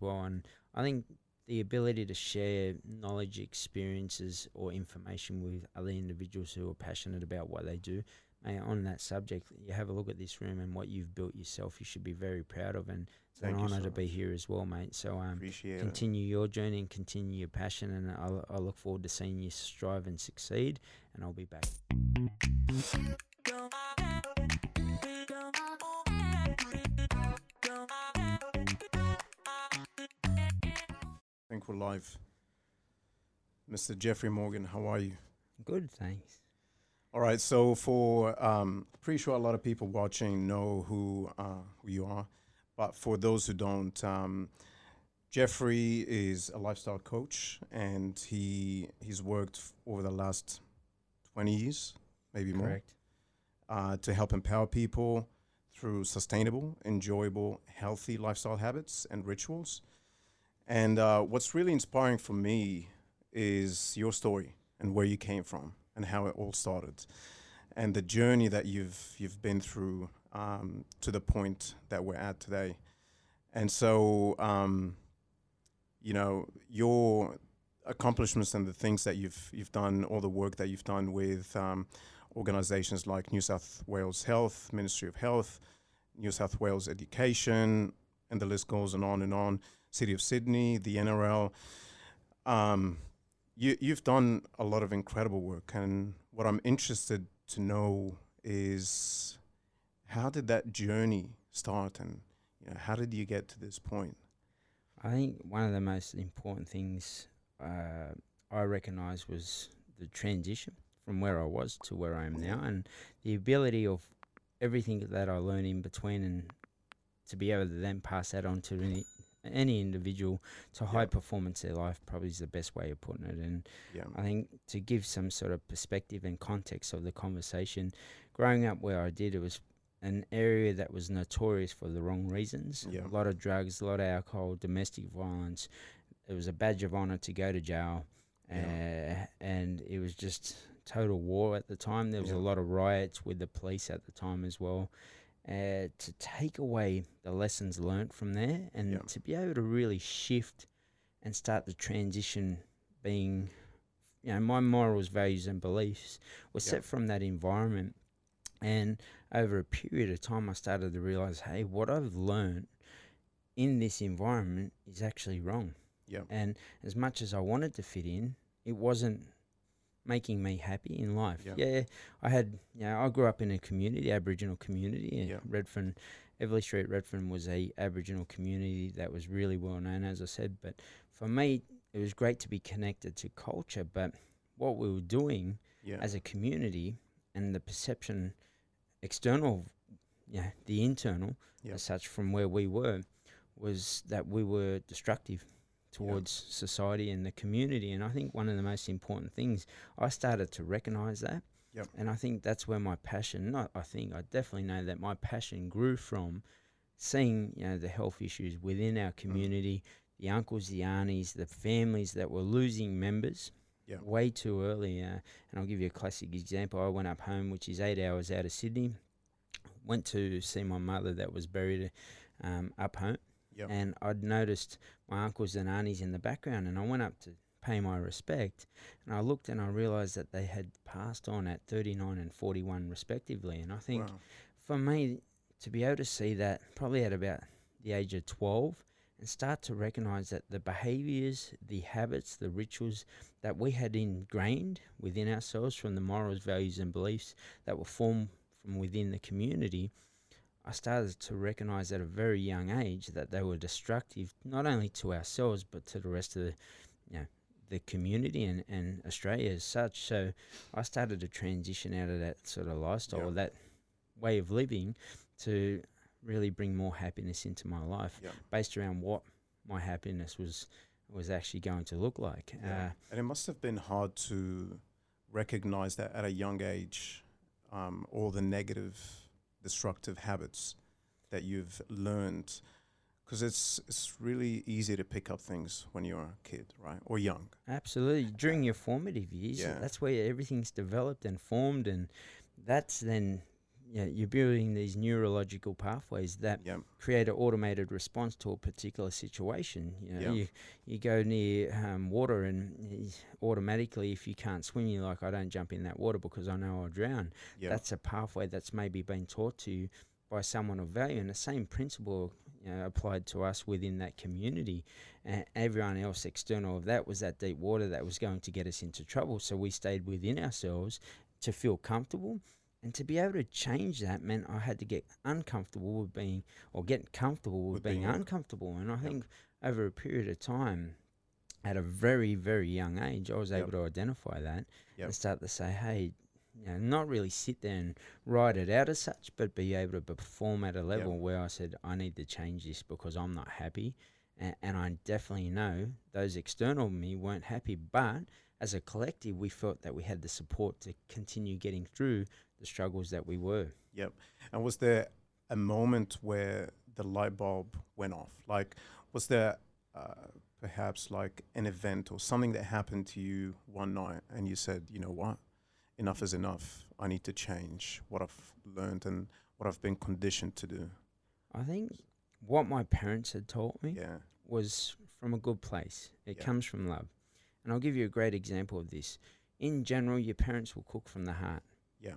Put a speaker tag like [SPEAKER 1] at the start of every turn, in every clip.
[SPEAKER 1] well. And I think the ability to share knowledge, experiences, or information with other individuals who are passionate about what they do. Mate, on that subject, you have a look at this room and what you've built yourself. You should be very proud of, and it's
[SPEAKER 2] Thank
[SPEAKER 1] an honour
[SPEAKER 2] so
[SPEAKER 1] to be here as well, mate. So um,
[SPEAKER 2] Appreciate it.
[SPEAKER 1] continue your journey and continue your passion, and I, I look forward to seeing you strive and succeed. And I'll be back.
[SPEAKER 2] I live. Mr. Jeffrey Morgan, how are you?
[SPEAKER 1] Good, thanks.
[SPEAKER 2] All right, so for um, pretty sure a lot of people watching know who uh, who you are, but for those who don't, um, Jeffrey is a lifestyle coach, and he he's worked over the last twenty years, maybe more, uh, to help empower people through sustainable, enjoyable, healthy lifestyle habits and rituals. And uh, what's really inspiring for me is your story and where you came from and how it all started, and the journey that you've you've been through um, to the point that we're at today. And so, um, you know, your accomplishments and the things that you've you've done, all the work that you've done with um, organizations like New South Wales Health, Ministry of Health, New South Wales Education, and the list goes on and on. City of Sydney, the NRL. Um, you, you've done a lot of incredible work, and what I'm interested to know is how did that journey start, and you know, how did you get to this point?
[SPEAKER 1] I think one of the most important things uh, I recognised was the transition from where I was to where I am now, and the ability of everything that I learned in between, and to be able to then pass that on to any, individual to high
[SPEAKER 2] Yep.
[SPEAKER 1] performance their life probably is the best way of putting it. And
[SPEAKER 2] Yeah,
[SPEAKER 1] I think to give some sort of perspective and context of the conversation, growing up where I did, it was an area that was notorious for the wrong reasons.
[SPEAKER 2] Yeah.
[SPEAKER 1] A lot of drugs, a lot of alcohol, domestic violence. It was a badge of honor to go to jail. Uh, and it was just total war at the time. There was a lot of riots with the police at the time as well. Uh, to take away the lessons learnt from there and to be able to really shift and start the transition being you know my morals values and beliefs were set from that environment. And over a period of time i started to realize hey what i've learned in this environment is actually wrong.
[SPEAKER 2] Yeah,
[SPEAKER 1] and as much as i wanted to fit in it wasn't making me happy in life
[SPEAKER 2] Yeah.
[SPEAKER 1] yeah i had you know i grew up in a community aboriginal community and
[SPEAKER 2] Yeah.
[SPEAKER 1] redfern Eveleigh street redfern was a aboriginal community that was really well known as i said but for me it was great to be connected to culture but what we were doing
[SPEAKER 2] yeah,
[SPEAKER 1] as a community and the perception external yeah the internal as such from where we were was that we were destructive towards society and the community. And i think one of the most important things i started to recognize that.
[SPEAKER 2] Yep.
[SPEAKER 1] and i think that's where my passion not i think i definitely know that my passion grew from seeing you know the health issues within our community the uncles the aunties the families that were losing members
[SPEAKER 2] Yeah.
[SPEAKER 1] way too early uh, and i'll give you a classic example. I went up home which is eight hours out of sydney went to see my mother that was buried um, up home
[SPEAKER 2] yeah,
[SPEAKER 1] and I'd noticed my uncles and aunties in the background, and I went up to pay my respect, and I looked and I realised that they had passed on at 39 and 41 respectively, and I think
[SPEAKER 2] wow.
[SPEAKER 1] for me to be able to see that probably at about the age of 12 and start to recognise that the behaviours, the habits, the rituals that we had ingrained within ourselves from the morals, values, and beliefs that were formed from within the community, I started to recognise at a very young age that they were destructive not only to ourselves but to the rest of the, you know, the community and, and Australia as such. So I started to transition out of that sort of lifestyle,
[SPEAKER 2] Yeah.
[SPEAKER 1] that way of living, to really bring more happiness into my life, based around what my happiness was was actually going to look like.
[SPEAKER 2] Yeah.
[SPEAKER 1] Uh,
[SPEAKER 2] and it must have been hard to recognize that at a young age, um, all the negative, destructive habits that you've learned, because it's it's really easy to pick up things when you're a kid, right, or young.
[SPEAKER 1] Absolutely. During your formative years,
[SPEAKER 2] Yeah.
[SPEAKER 1] that's where everything's developed and formed, and that's then yeah, you're building these neurological pathways that
[SPEAKER 2] Yeah.
[SPEAKER 1] create an automated response to a particular situation. You know,
[SPEAKER 2] Yeah.
[SPEAKER 1] you you go near um, water and automatically, if you can't swim, you're like, I don't jump in that water because I know I'll drown.
[SPEAKER 2] Yeah.
[SPEAKER 1] That's a pathway that's maybe been taught to you by someone of value, and the same principle you know, applied to us within that community. And everyone else external of that was that deep water that was going to get us into trouble. So we stayed within ourselves to feel comfortable. And to be able to change that meant I had to get uncomfortable with being, or get comfortable with,
[SPEAKER 2] With
[SPEAKER 1] being,
[SPEAKER 2] being
[SPEAKER 1] uncomfortable. And I
[SPEAKER 2] Yep.
[SPEAKER 1] think over a period of time, at a very, very young age, I was
[SPEAKER 2] Yep.
[SPEAKER 1] able to identify that
[SPEAKER 2] Yep.
[SPEAKER 1] and start to say, hey, you know, not really sit there and write it out as such, but be able to perform at a level where I said, I need to change this because I'm not happy. And, and I definitely know those external me weren't happy, but as a collective, we felt that we had the support to continue getting through the struggles that we were.
[SPEAKER 2] Yep. And was there a moment where the light bulb went off? Like, was there uh, perhaps like an event or something that happened to you one night and you said, you know what, enough is enough. I need to change what I've learned and what I've been conditioned to do.
[SPEAKER 1] I think what my parents had taught me
[SPEAKER 2] Yeah.
[SPEAKER 1] was from a good place. It
[SPEAKER 2] Yeah.
[SPEAKER 1] comes from love. And I'll give you a great example of this. In general, your parents will cook from the heart.
[SPEAKER 2] Yeah.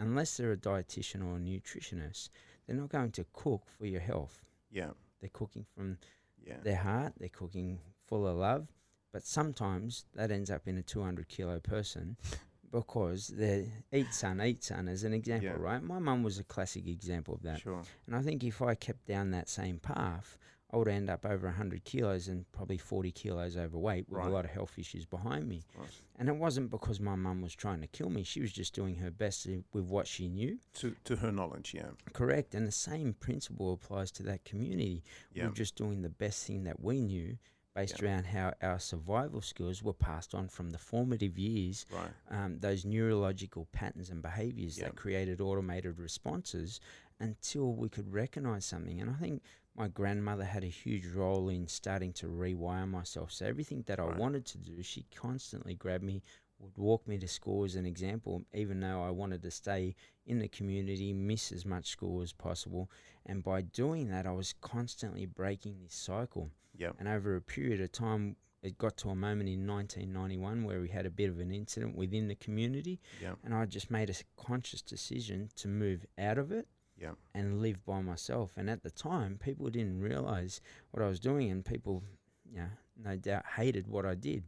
[SPEAKER 1] Unless they're a dietitian or a nutritionist, they're not going to cook for your health.
[SPEAKER 2] Yeah.
[SPEAKER 1] They're cooking from
[SPEAKER 2] Yeah.
[SPEAKER 1] their heart, they're cooking full of love. But sometimes that ends up in a 200 kilo person because they eat son, eat son as an example,
[SPEAKER 2] Yeah.
[SPEAKER 1] right? My mum was a classic example of that.
[SPEAKER 2] Sure.
[SPEAKER 1] And I think if I kept down that same path, I would end up over 100 kilos and probably 40 kilos overweight with
[SPEAKER 2] Right.
[SPEAKER 1] a lot of health issues behind me.
[SPEAKER 2] Right.
[SPEAKER 1] And it wasn't because my mum was trying to kill me. She was just doing her best with what she knew.
[SPEAKER 2] To to her knowledge, yeah.
[SPEAKER 1] Correct. And the same principle applies to that community.
[SPEAKER 2] Yeah.
[SPEAKER 1] We're just doing the best thing that we knew based
[SPEAKER 2] Yeah.
[SPEAKER 1] around how our survival skills were passed on from the formative years
[SPEAKER 2] Right.
[SPEAKER 1] um, those neurological patterns and behaviors
[SPEAKER 2] Yeah.
[SPEAKER 1] that created automated responses until we could recognize something. And I think my grandmother had a huge role in starting to rewire myself. So everything that I
[SPEAKER 2] Right.
[SPEAKER 1] wanted to do, she constantly grabbed me, would walk me to school as an example, even though I wanted to stay in the community, miss as much school as possible. And by doing that, I was constantly breaking this cycle.
[SPEAKER 2] Yeah.
[SPEAKER 1] And over a period of time, it got to a moment in 1991 where we had a bit of an incident within the community,
[SPEAKER 2] Yeah.
[SPEAKER 1] and I just made a conscious decision to move out of it
[SPEAKER 2] Yeah.
[SPEAKER 1] and live by myself. And at the time, people didn't realize what I was doing, and people, you know, no doubt hated what I did.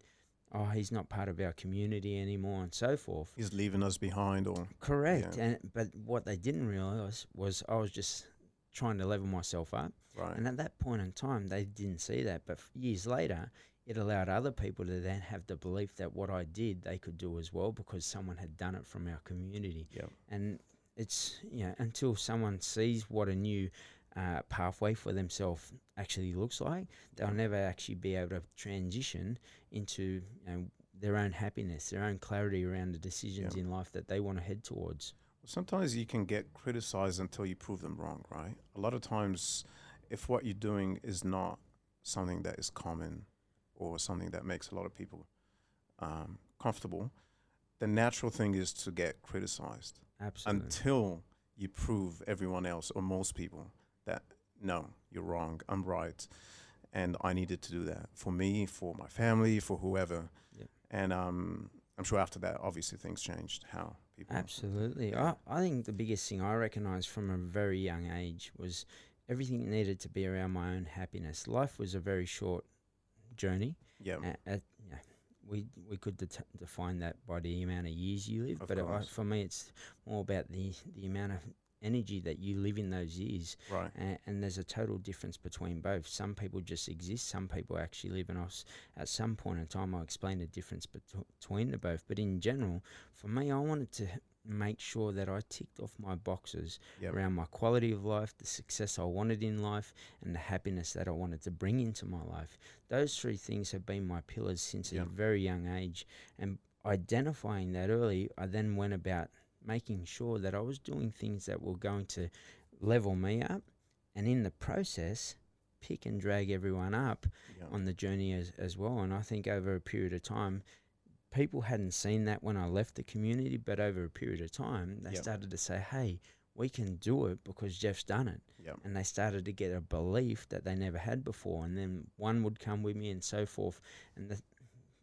[SPEAKER 1] Oh, he's not part of our community anymore, and so forth.
[SPEAKER 2] He's leaving us behind or
[SPEAKER 1] Correct.
[SPEAKER 2] Yeah.
[SPEAKER 1] And but what they didn't realize was I was just trying to level myself up.
[SPEAKER 2] right.
[SPEAKER 1] And at that point in time, they didn't see that. But years later, it allowed other people to then have the belief that what I did, they could do as well because someone had done it from our community.
[SPEAKER 2] Yeah.
[SPEAKER 1] And it's, you know, until someone sees what a new uh, pathway for themselves actually looks like, they'll never actually be able to transition into you know, their own happiness, their own clarity around the decisions
[SPEAKER 2] Yeah.
[SPEAKER 1] in life that they want to head towards.
[SPEAKER 2] Sometimes you can get criticized until you prove them wrong, right? A lot of times, if what you're doing is not something that is common or something that makes a lot of people um, comfortable, the natural thing is to get criticized
[SPEAKER 1] Absolutely.
[SPEAKER 2] until you prove everyone else or most people that no, you're wrong, I'm right. And I needed to do that for me, for my family, for whoever.
[SPEAKER 1] Yep.
[SPEAKER 2] And um, I'm sure after that, obviously, things changed. How people.
[SPEAKER 1] Absolutely.
[SPEAKER 2] Yeah.
[SPEAKER 1] I, I think the biggest thing I recognised from a very young age was everything needed to be around my own happiness. Life was a very short journey.
[SPEAKER 2] Yeah.
[SPEAKER 1] At- yeah, we we could det- define that by the amount of years you live,
[SPEAKER 2] Of
[SPEAKER 1] but I, for me, it's more about the the amount of energy that you live in those years.
[SPEAKER 2] Right.
[SPEAKER 1] And, and there's a total difference between both. Some people just exist. Some people actually live. And I was, at some point in time, I'll explain the difference bet- between the both. But in general, for me, I wanted to make sure that I ticked off my boxes
[SPEAKER 2] Yep.
[SPEAKER 1] around my quality of life, the success I wanted in life, and the happiness that I wanted to bring into my life. Those three things have been my pillars since
[SPEAKER 2] Yep.
[SPEAKER 1] a very young age. And identifying that early, I then went about making sure that I was doing things that were going to level me up, and in the process, pick and drag everyone up
[SPEAKER 2] Yeah.
[SPEAKER 1] on the journey as, as well. And I think over a period of time, people hadn't seen that when I left the community, but over a period of time, they
[SPEAKER 2] Yep.
[SPEAKER 1] started to say, hey, we can do it because Jeff's done it.
[SPEAKER 2] Yeah.
[SPEAKER 1] And they started to get a belief that they never had before. And then one would come with me and so forth. And the,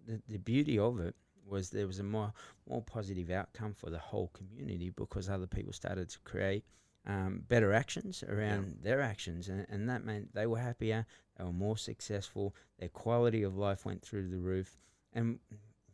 [SPEAKER 1] the, the beauty of it was there was a more, more positive outcome for the whole community because other people started to create um, better actions around their actions. And, and that meant they were happier, they were more successful, their quality of life went through the roof. And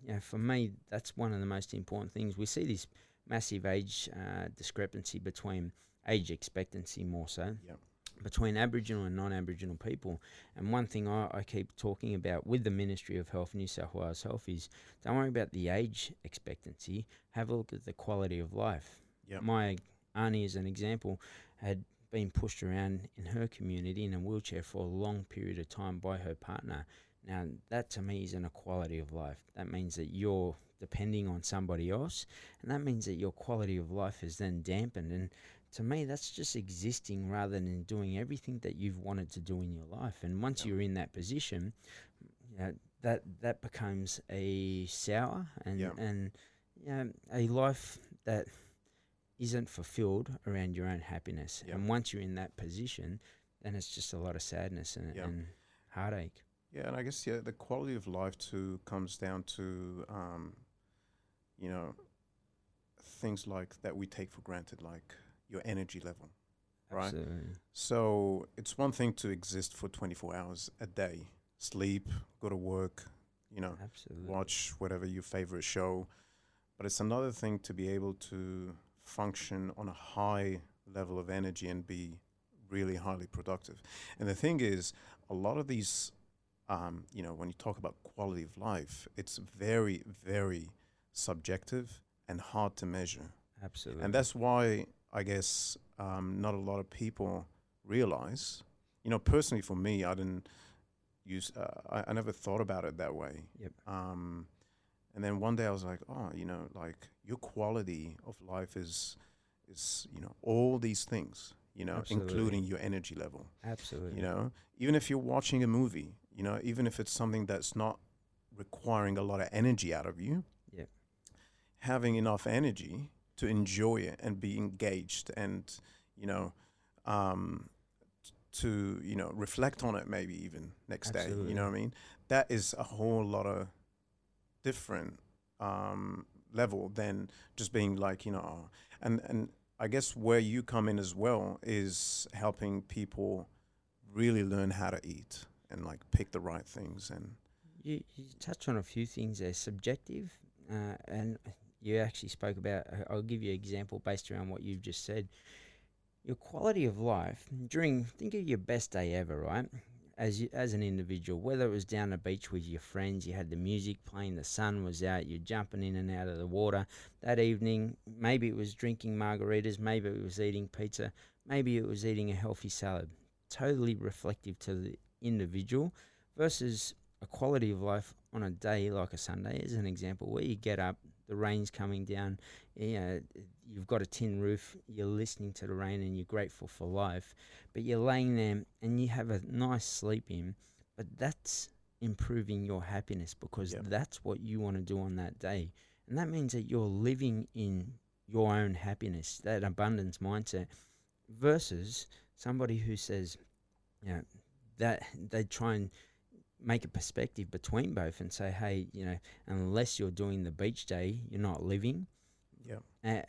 [SPEAKER 1] you know, for me, that's one of the most important things. We see this massive age uh, discrepancy between age expectancy more so
[SPEAKER 2] Yep.
[SPEAKER 1] between Aboriginal and non-Aboriginal people. And one thing I, I keep talking about with the Ministry of Health, New South Wales Health, is don't worry about the age expectancy. Have a look at the quality of life.
[SPEAKER 2] Yep.
[SPEAKER 1] My auntie, as an example, had been pushed around in her community in a wheelchair for a long period of time by her partner. Now, that to me is an equality of life. That means that you're depending on somebody else, and that means that your quality of life is then dampened. And to me, that's just existing rather than doing everything that you've wanted to do in your life. And once
[SPEAKER 2] Yeah.
[SPEAKER 1] you're in that position, you know, that that becomes a sour and
[SPEAKER 2] Yeah.
[SPEAKER 1] and you know, a life that isn't fulfilled around your own happiness.
[SPEAKER 2] Yeah.
[SPEAKER 1] And once you're in that position, then it's just a lot of sadness and, and heartache.
[SPEAKER 2] Yeah, and I guess yeah, the quality of life too comes down to um, you know things like that we take for granted, like your energy level. Right.
[SPEAKER 1] Absolutely.
[SPEAKER 2] So it's one thing to exist for 24 hours a day, sleep, go to work, you know,
[SPEAKER 1] Absolutely.
[SPEAKER 2] watch whatever your favorite show, but it's another thing to be able to function on a high level of energy and be really highly productive. And the thing is, a lot of these, um, you know, when you talk about quality of life, it's very, very subjective and hard to measure.
[SPEAKER 1] Absolutely.
[SPEAKER 2] And that's why I guess um, not a lot of people realize. You know, personally for me, I didn't use. Uh, I, I never thought about it that way.
[SPEAKER 1] Yep.
[SPEAKER 2] Um, and then one day I was like, oh, you know, like your quality of life is is you know all these things. You know,
[SPEAKER 1] Absolutely.
[SPEAKER 2] including your energy level.
[SPEAKER 1] Absolutely.
[SPEAKER 2] You know, even if you're watching a movie, you know, even if it's something that's not requiring a lot of energy out of you,
[SPEAKER 1] Yep.
[SPEAKER 2] having enough energy to enjoy it and be engaged and, you know, um, to, you know, reflect on it maybe even next day. You know what I mean? That is a whole lot of different um, level than just being like, you know, and, and I guess where you come in as well is helping people really learn how to eat and like pick the right things and
[SPEAKER 1] You, you touch on a few things there, subjective, uh, and you actually spoke about. uh, I'll give you an example based around what you've just said. Your quality of life during think of your best day ever, right? As you, as an individual, whether it was down the beach with your friends, you had the music playing, the sun was out, you're jumping in and out of the water. That evening, maybe it was drinking margaritas, maybe it was eating pizza, maybe it was eating a healthy salad. Totally reflective to the individual versus a quality of life on a day like a Sunday, as an example, where you get up, the rain's coming down, you know, you've got a tin roof, you're listening to the rain and you're grateful for life, but you're laying there and you have a nice sleep in, but that's improving your happiness because
[SPEAKER 2] Yep.
[SPEAKER 1] that's what you want to do on that day. And that means that you're living in your own happiness, that abundance mindset, versus somebody who says, you know, that they try and make a perspective between both and say, hey, you know, unless you're doing the beach day, you're not living.
[SPEAKER 2] yeah.
[SPEAKER 1] Uh,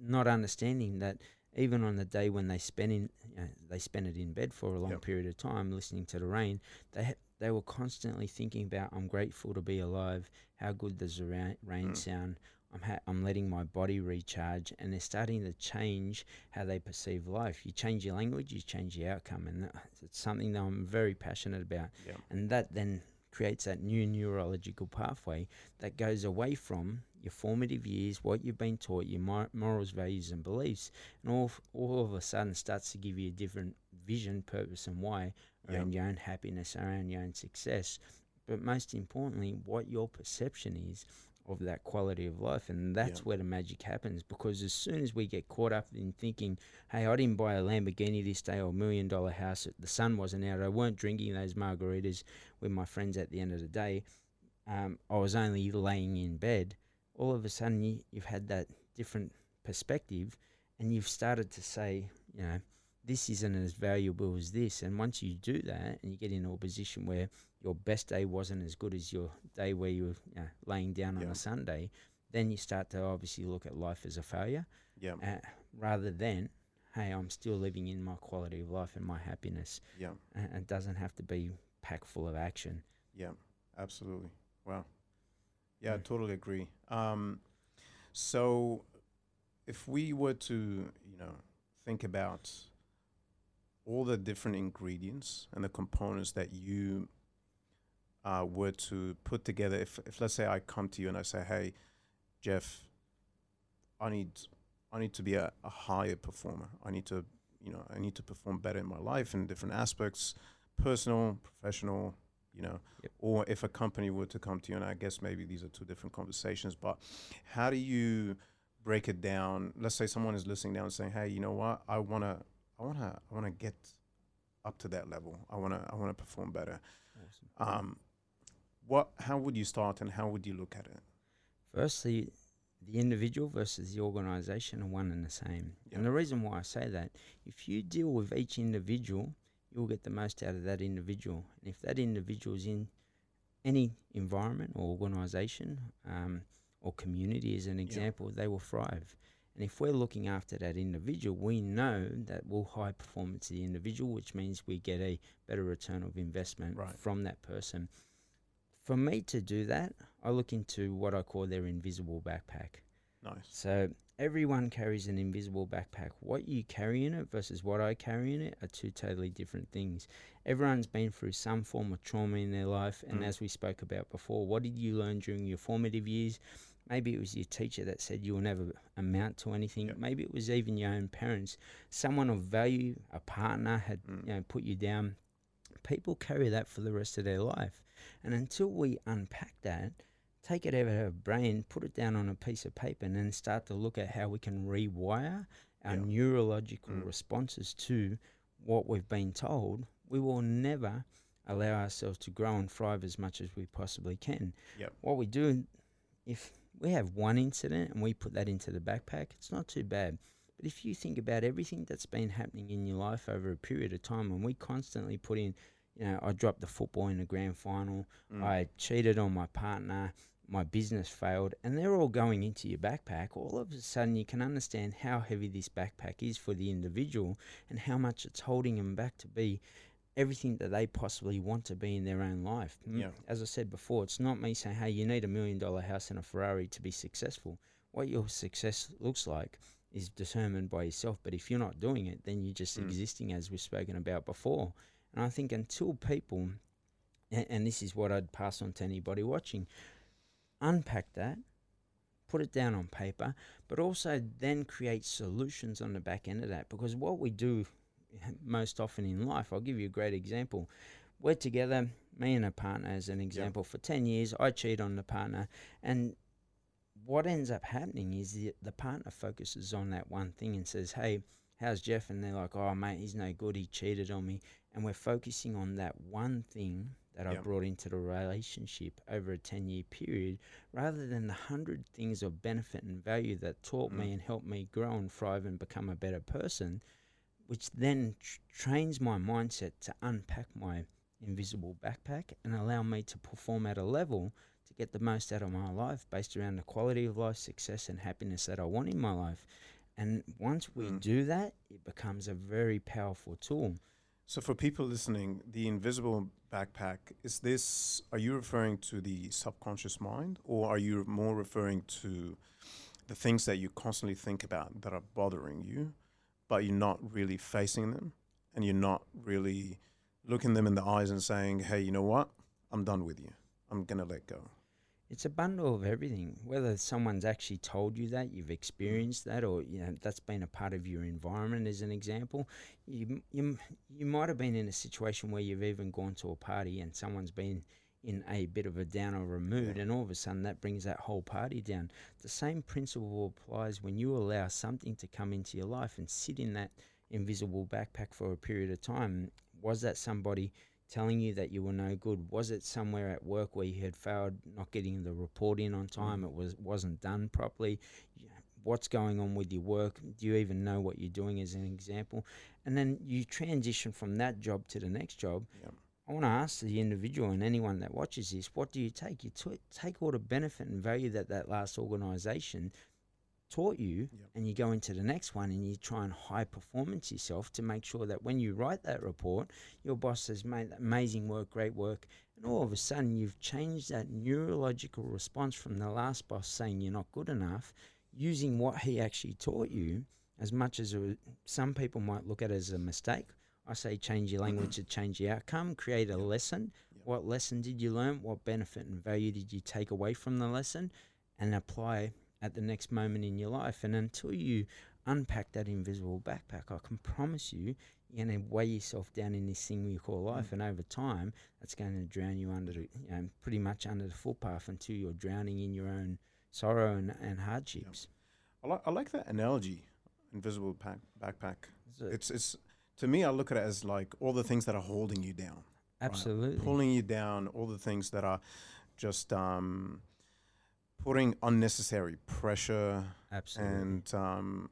[SPEAKER 1] not understanding that even on the day when they spend in, you know, they spend it in bed for a long
[SPEAKER 2] Yep.
[SPEAKER 1] period of time listening to the rain, they ha- they were constantly thinking about, I'm grateful to be alive. How good does the ra- rain
[SPEAKER 2] Mm.
[SPEAKER 1] sound? I'm ha- I'm letting my body recharge, and they're starting to change how they perceive life. You change your language, you change the outcome, and it's something that I'm very passionate about. And that then creates that new neurological pathway that goes away from your formative years, what you've been taught, your mor- morals, values, and beliefs, and all f- all of a sudden starts to give you a different vision, purpose, and why around your own happiness, around your own success. But most importantly, what your perception is of that quality of life. And that's
[SPEAKER 2] Yeah.
[SPEAKER 1] where the magic happens because as soon as we get caught up in thinking, hey, I didn't buy a Lamborghini this day or a million dollar house, the sun wasn't out, I weren't drinking those margaritas with my friends at the end of the day, um, I was only laying in bed, all of a sudden you, you've had that different perspective and you've started to say, you know, this isn't as valuable as this. And once you do that, and you get into a position where your best day wasn't as good as your day where you were you know, laying down on
[SPEAKER 2] Yeah.
[SPEAKER 1] a Sunday, then you start to obviously look at life as a failure
[SPEAKER 2] Yeah.
[SPEAKER 1] uh, rather than, hey, I'm still living in my quality of life and my happiness.
[SPEAKER 2] Yeah.
[SPEAKER 1] And it doesn't have to be packed full of action.
[SPEAKER 2] Yeah, absolutely. Wow. Yeah, I
[SPEAKER 1] Mm.
[SPEAKER 2] totally agree. Um, so, if we were to, you know, think about all the different ingredients and the components that you uh, were to put together, if, if let's say I come to you and I say, "Hey, Jeff, I need, I need to be a, a higher performer. I need to, you know, I need to perform better in my life in different aspects, personal, professional, you know." or if a company were to come to you, and I guess maybe these are two different conversations, but how do you break it down? Let's say someone is listening down and saying, "Hey, you know what? I wanna, I wanna, I wanna get up to that level. I wanna, I wanna perform better." Um, what? How would you start, and how would you look at it?
[SPEAKER 1] Firstly, the individual versus the organization are one and the same.
[SPEAKER 2] Yeah.
[SPEAKER 1] And the reason why I say that, if you deal with each individual, you'll get the most out of that individual. And if that individual is in any environment or organization um, or community, as an example, they will thrive. And if we're looking after that individual, we know that we'll high performance the individual, which means we get a better return of investment
[SPEAKER 2] Right.
[SPEAKER 1] from that person. For me to do that, I look into what I call their invisible backpack.
[SPEAKER 2] Nice.
[SPEAKER 1] So everyone carries an invisible backpack. What you carry in it versus what I carry in it are two totally different things. Everyone's been through some form of trauma in their life, and
[SPEAKER 2] Mm.
[SPEAKER 1] as we spoke about before, what did you learn during your formative years? Maybe it was your teacher that said you will never amount to anything.
[SPEAKER 2] Yep.
[SPEAKER 1] Maybe it was even your own parents. Someone of value, a partner, had
[SPEAKER 2] Mm.
[SPEAKER 1] you know put you down. People carry that for the rest of their life, and until we unpack that, take it out of our brain, put it down on a piece of paper, and then start to look at how we can rewire our
[SPEAKER 2] Yeah.
[SPEAKER 1] neurological
[SPEAKER 2] Mm.
[SPEAKER 1] responses to what we've been told, we will never allow ourselves to grow and thrive as much as we possibly can.
[SPEAKER 2] Yep.
[SPEAKER 1] What we do, if we have one incident and we put that into the backpack, it's not too bad. But if you think about everything that's been happening in your life over a period of time, and we constantly put in, you know, I dropped the football in the grand final,
[SPEAKER 2] Mm.
[SPEAKER 1] I cheated on my partner, my business failed, and they're all going into your backpack, all of a sudden you can understand how heavy this backpack is for the individual and how much it's holding them back to be everything that they possibly want to be in their own life. Mm,
[SPEAKER 2] Yeah.
[SPEAKER 1] As I said before, it's not me saying, hey, you need a million dollar house and a Ferrari to be successful. What your success looks like is determined by yourself, but if you're not doing it, then you're just
[SPEAKER 2] Mm.
[SPEAKER 1] existing as we've spoken about before. And I think until people, and, and this is what I'd pass on to anybody watching, unpack that, put it down on paper, but also then create solutions on the back end of that. Because what we do most often in life, I'll give you a great example. We're together, me and a partner, as an example, for 10 years. I cheat on the partner. And what ends up happening is the, the partner focuses on that one thing and says, Hey, how's Jeff? And they're like, Oh, mate, he's no good. He cheated on me. And we're focusing on that one thing that I brought into the relationship over a 10 year period rather than the hundred things of benefit and value that taught me
[SPEAKER 2] Mm.
[SPEAKER 1] and helped me grow and thrive and become a better person, which then tr- trains my mindset to unpack my invisible backpack and allow me to perform at a level to get the most out of my life based around the quality of life, success, and happiness that I want in my life. And once we
[SPEAKER 2] Mm.
[SPEAKER 1] do that, it becomes a very powerful tool.
[SPEAKER 2] So for people listening, the invisible backpack is this are you referring to the subconscious mind or are you more referring to the things that you constantly think about that are bothering you but you're not really facing them and you're not really looking them in the eyes and saying, "Hey, you know what? I'm done with you. I'm going to let go."
[SPEAKER 1] It's a bundle of everything. Whether someone's actually told you that, you've mm. experienced that, or you know that's been a part of your environment, as an example. You you you might have been in a situation where you've even gone to a party and someone's been in a bit of a down or a mood,
[SPEAKER 2] Yeah.
[SPEAKER 1] and all of a sudden that brings that whole party down. The same principle applies when you allow something to come into your life and sit in that invisible backpack for a period of time. Was that somebody? Telling you that you were no good? Was it somewhere at work where you had failed not getting the report in on time? Mm. It was wasn't done properly. What's going on with your work. Do you even know what you're doing, as an example? And then you transition from that job to the next job.
[SPEAKER 2] Yep.
[SPEAKER 1] I want to ask the individual and anyone that watches this, what do you take? You t- take all the benefit and value that that last organization taught you,
[SPEAKER 2] Yep.
[SPEAKER 1] and you go into the next one and you try and high performance yourself to make sure that when you write that report, your boss says, mate, amazing work, great work. And all of a sudden, you've changed that neurological response from the last boss saying you're not good enough, using what he actually taught you, as much as it was, some people might look at it as a mistake. I say change your language to change the outcome, create a lesson.
[SPEAKER 2] Yep.
[SPEAKER 1] What lesson did you learn? What benefit and value did you take away from the lesson? And apply at the next moment in your life. And until you unpack that invisible backpack, I can promise you, you're going to weigh yourself down in this thing we call life. And over time, that's going to drown you under the, you know, pretty much under the footpath until you're drowning in your own sorrow and, and hardships.
[SPEAKER 2] I, li- I like that analogy, invisible pack- backpack.
[SPEAKER 1] So
[SPEAKER 2] It's it's to me, I look at it as like all the things that are holding you down,
[SPEAKER 1] absolutely.
[SPEAKER 2] pulling you down, all the things that are just um, putting unnecessary pressure
[SPEAKER 1] Absolutely.
[SPEAKER 2] and um,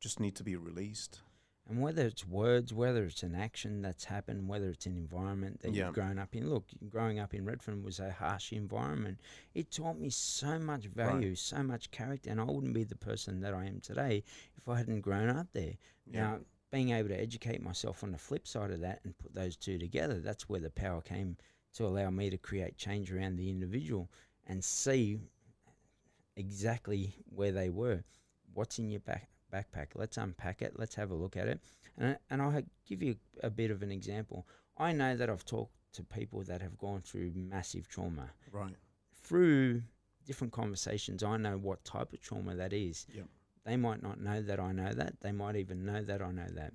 [SPEAKER 2] just need to be released.
[SPEAKER 1] And whether it's words, whether it's an action that's happened, whether it's an environment that
[SPEAKER 2] Yeah.
[SPEAKER 1] you've grown up in. Look, growing up in Redfern was a harsh environment. It taught me so much value, so much character, and I wouldn't be the person that I am today if I hadn't grown up there.
[SPEAKER 2] Yeah.
[SPEAKER 1] Now, being able to educate myself on the flip side of that and put those two together, that's where the power came to allow me to create change around the individual and see exactly where they were. What's in your back backpack? Let's unpack it. Let's have a look at it. And and I'll give you a bit of an example. I know that I've talked to people that have gone through massive trauma
[SPEAKER 2] Right.
[SPEAKER 1] through different conversations. I know what type of trauma that is.
[SPEAKER 2] Yep.
[SPEAKER 1] They might not know that I know that. They might even know that I know that.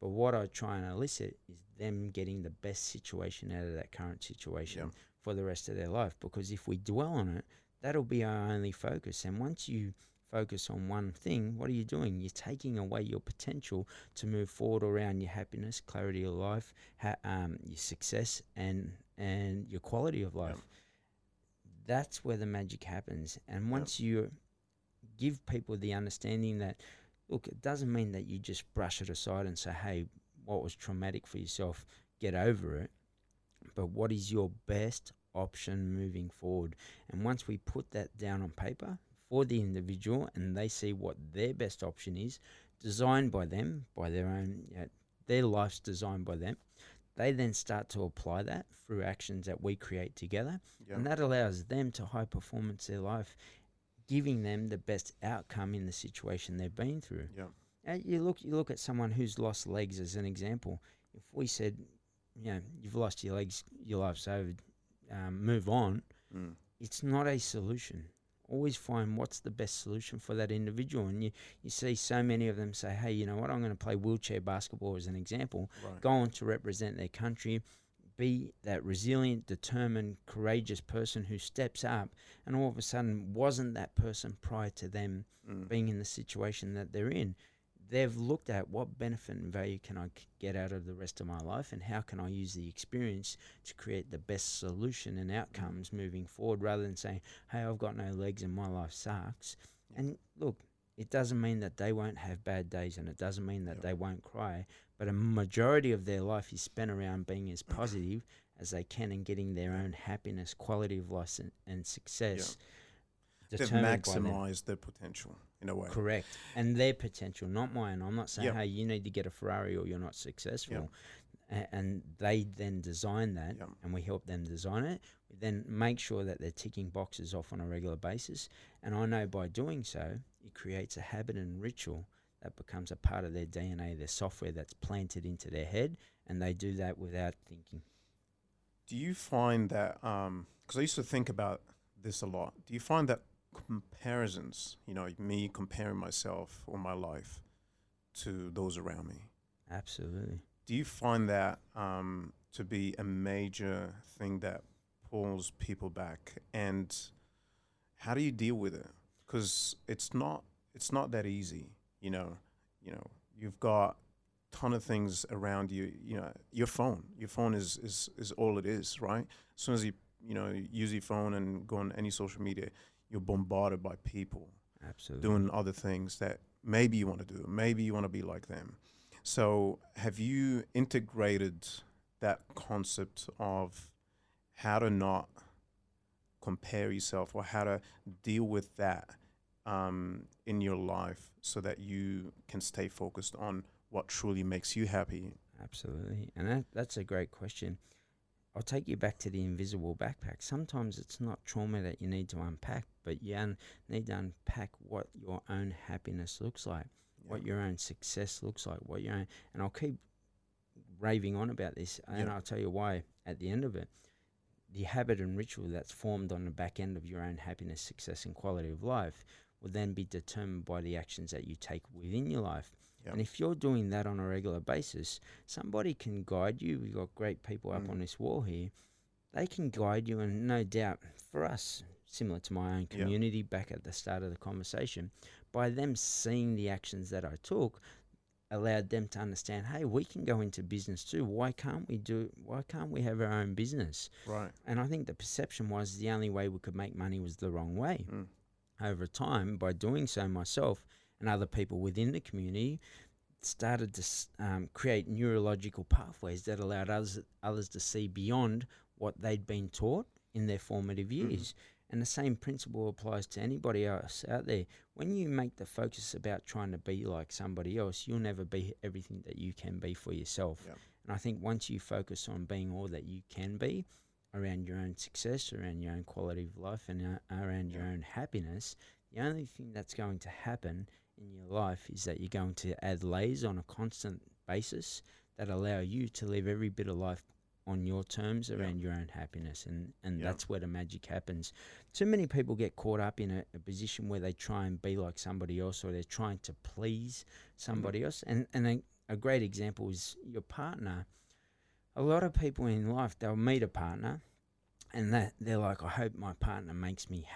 [SPEAKER 1] But what I try and elicit is them getting the best situation out of that current situation
[SPEAKER 2] Yep.
[SPEAKER 1] for the rest of their life. Because if we dwell on it, that'll be our only focus. And once you focus on one thing, what are you doing? You're taking away your potential to move forward around your happiness, clarity of life, ha- um, your success, and and your quality of life. That's where the magic happens. And once you give people the understanding that, look, it doesn't mean that you just brush it aside and say, hey, what was traumatic for yourself, get over it. But what is your best option moving forward? And once we put that down on paper for the individual and they see what their best option is, designed by them, by their own, you know, their life's designed by them, they then start to apply that through actions that we create together. And that allows them to high performance their life, giving them the best outcome in the situation they've been through.
[SPEAKER 2] yeah.
[SPEAKER 1] Uh, you look you look at someone who's lost legs as an example. If we said, you know, you've lost your legs, your life's over, um, move on.
[SPEAKER 2] Mm.
[SPEAKER 1] It's not a solution. Always find what's the best solution for that individual. And you, you see so many of them say, hey, you know what, I'm going to play wheelchair basketball as an example
[SPEAKER 2] Right.
[SPEAKER 1] go on to represent their country, be that resilient, determined, courageous person who steps up and all of a sudden wasn't that person prior to them
[SPEAKER 2] Mm.
[SPEAKER 1] being in the situation that they're in. They've looked at what benefit and value can I get out of the rest of my life and how can I use the experience to create the best solution and mm. outcomes moving forward rather than saying, hey, I've got no legs and my life sucks.
[SPEAKER 2] Yeah.
[SPEAKER 1] And look, it doesn't mean that they won't have bad days and it doesn't mean that
[SPEAKER 2] Yeah.
[SPEAKER 1] they won't cry, but a majority of their life is spent around being as positive as they can and getting their own happiness, quality of life, and, and success.
[SPEAKER 2] They've
[SPEAKER 1] by them.
[SPEAKER 2] maximized their potential in a way.
[SPEAKER 1] Correct. And their potential, not mine. I'm not saying,
[SPEAKER 2] Yep.
[SPEAKER 1] hey, you need to get a Ferrari or you're not successful. A- And they then design that,
[SPEAKER 2] Yep.
[SPEAKER 1] and we help them design it. We then make sure that they're ticking boxes off on a regular basis. And I know by doing so, it creates a habit and ritual that becomes a part of their DNA, their software that's planted into their head. And they do that without thinking.
[SPEAKER 2] Do you find that, um, because I used to think about this a lot, do you find that comparisons, you know, me comparing myself or my life to those around me,
[SPEAKER 1] Absolutely.
[SPEAKER 2] do you find that um, to be a major thing that pulls people back? And how do you deal with it? Because it's not, it's not that easy, you know, you know, you've got ton of things around you you know your phone your phone is is is all it is right as soon as you you know use your phone and go on any social media you're bombarded by people
[SPEAKER 1] Absolutely.
[SPEAKER 2] doing other things that maybe you want to do, maybe you want to be like them. So, have you integrated that concept of how to not compare yourself or how to deal with that um, in your life so that you can stay focused on what truly makes you happy?
[SPEAKER 1] Absolutely. And that, that's a great question. I'll take you back to the invisible backpack. Sometimes it's not trauma that you need to unpack, but you un- need to unpack what your own happiness looks like, what your own success looks like, what your own. And I'll keep raving on about this, and
[SPEAKER 2] Yeah.
[SPEAKER 1] I'll tell you why at the end of it. The habit and ritual that's formed on the back end of your own happiness, success, and quality of life will then be determined by the actions that you take within your life.
[SPEAKER 2] Yeah.
[SPEAKER 1] And if you're doing that on a regular basis, somebody can guide you. We've got great people up
[SPEAKER 2] Mm.
[SPEAKER 1] on this wall here. They can guide you, and no doubt for us, similar to my own community back at the start of the conversation, by them seeing the actions that I took, allowed them to understand, hey, we can go into business too. Why can't we do? Why can't we have our own business?
[SPEAKER 2] Right.
[SPEAKER 1] And I think the perception was the only way we could make money was the wrong way.
[SPEAKER 2] Mm.
[SPEAKER 1] Over time, by doing so myself and other people within the community, started to um, create neurological pathways that allowed others others to see beyond what they'd been taught in their formative years. And the same principle applies to anybody else out there. When you make the focus about trying to be like somebody else, you'll never be everything that you can be for yourself.
[SPEAKER 2] Yep.
[SPEAKER 1] And I think once you focus on being all that you can be around your own success, around your own quality of life, and uh, around your own happiness, the only thing that's going to happen in your life is that you're going to add layers on a constant basis that allow you to live every bit of life on your terms around your own happiness and and
[SPEAKER 2] Yeah.
[SPEAKER 1] that's where the magic happens. Too many people get caught up in a, a position where they try and be like somebody else or they're trying to please somebody mm-hmm. else and and a, a great example is your partner. A lot of people in life they'll meet a partner and that they're like i hope my partner makes me the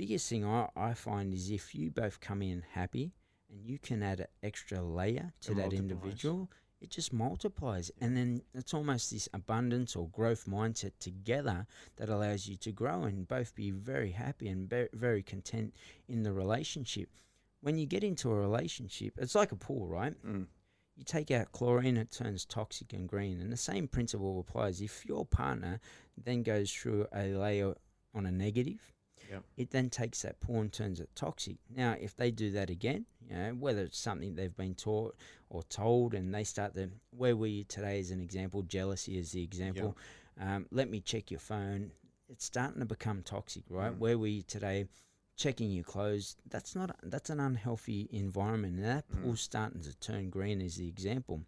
[SPEAKER 1] biggest thing I, I find is if you both come in happy and you can add an extra layer to
[SPEAKER 2] It
[SPEAKER 1] that
[SPEAKER 2] multiplies.
[SPEAKER 1] individual, it just multiplies. And then it's almost this abundance or growth mindset together that allows you to grow and both be very happy and be- very content in the relationship. When you get into a relationship, it's like a pool, right?
[SPEAKER 2] Mm.
[SPEAKER 1] You take out chlorine, it turns toxic and green. And the same principle applies. If your partner then goes through a layer on a negative,
[SPEAKER 2] Yep.
[SPEAKER 1] it then takes that and turns it toxic. Now, if they do that again, you know, whether it's something they've been taught or told, and they start to, where were you today as an example, jealousy is the example. Um, let me check your phone. It's starting to become toxic, right?
[SPEAKER 2] Mm.
[SPEAKER 1] Where were you today? Checking your clothes. That's not. That's an unhealthy environment, and that
[SPEAKER 2] Mm.
[SPEAKER 1] pool's starting to turn green. Is the example.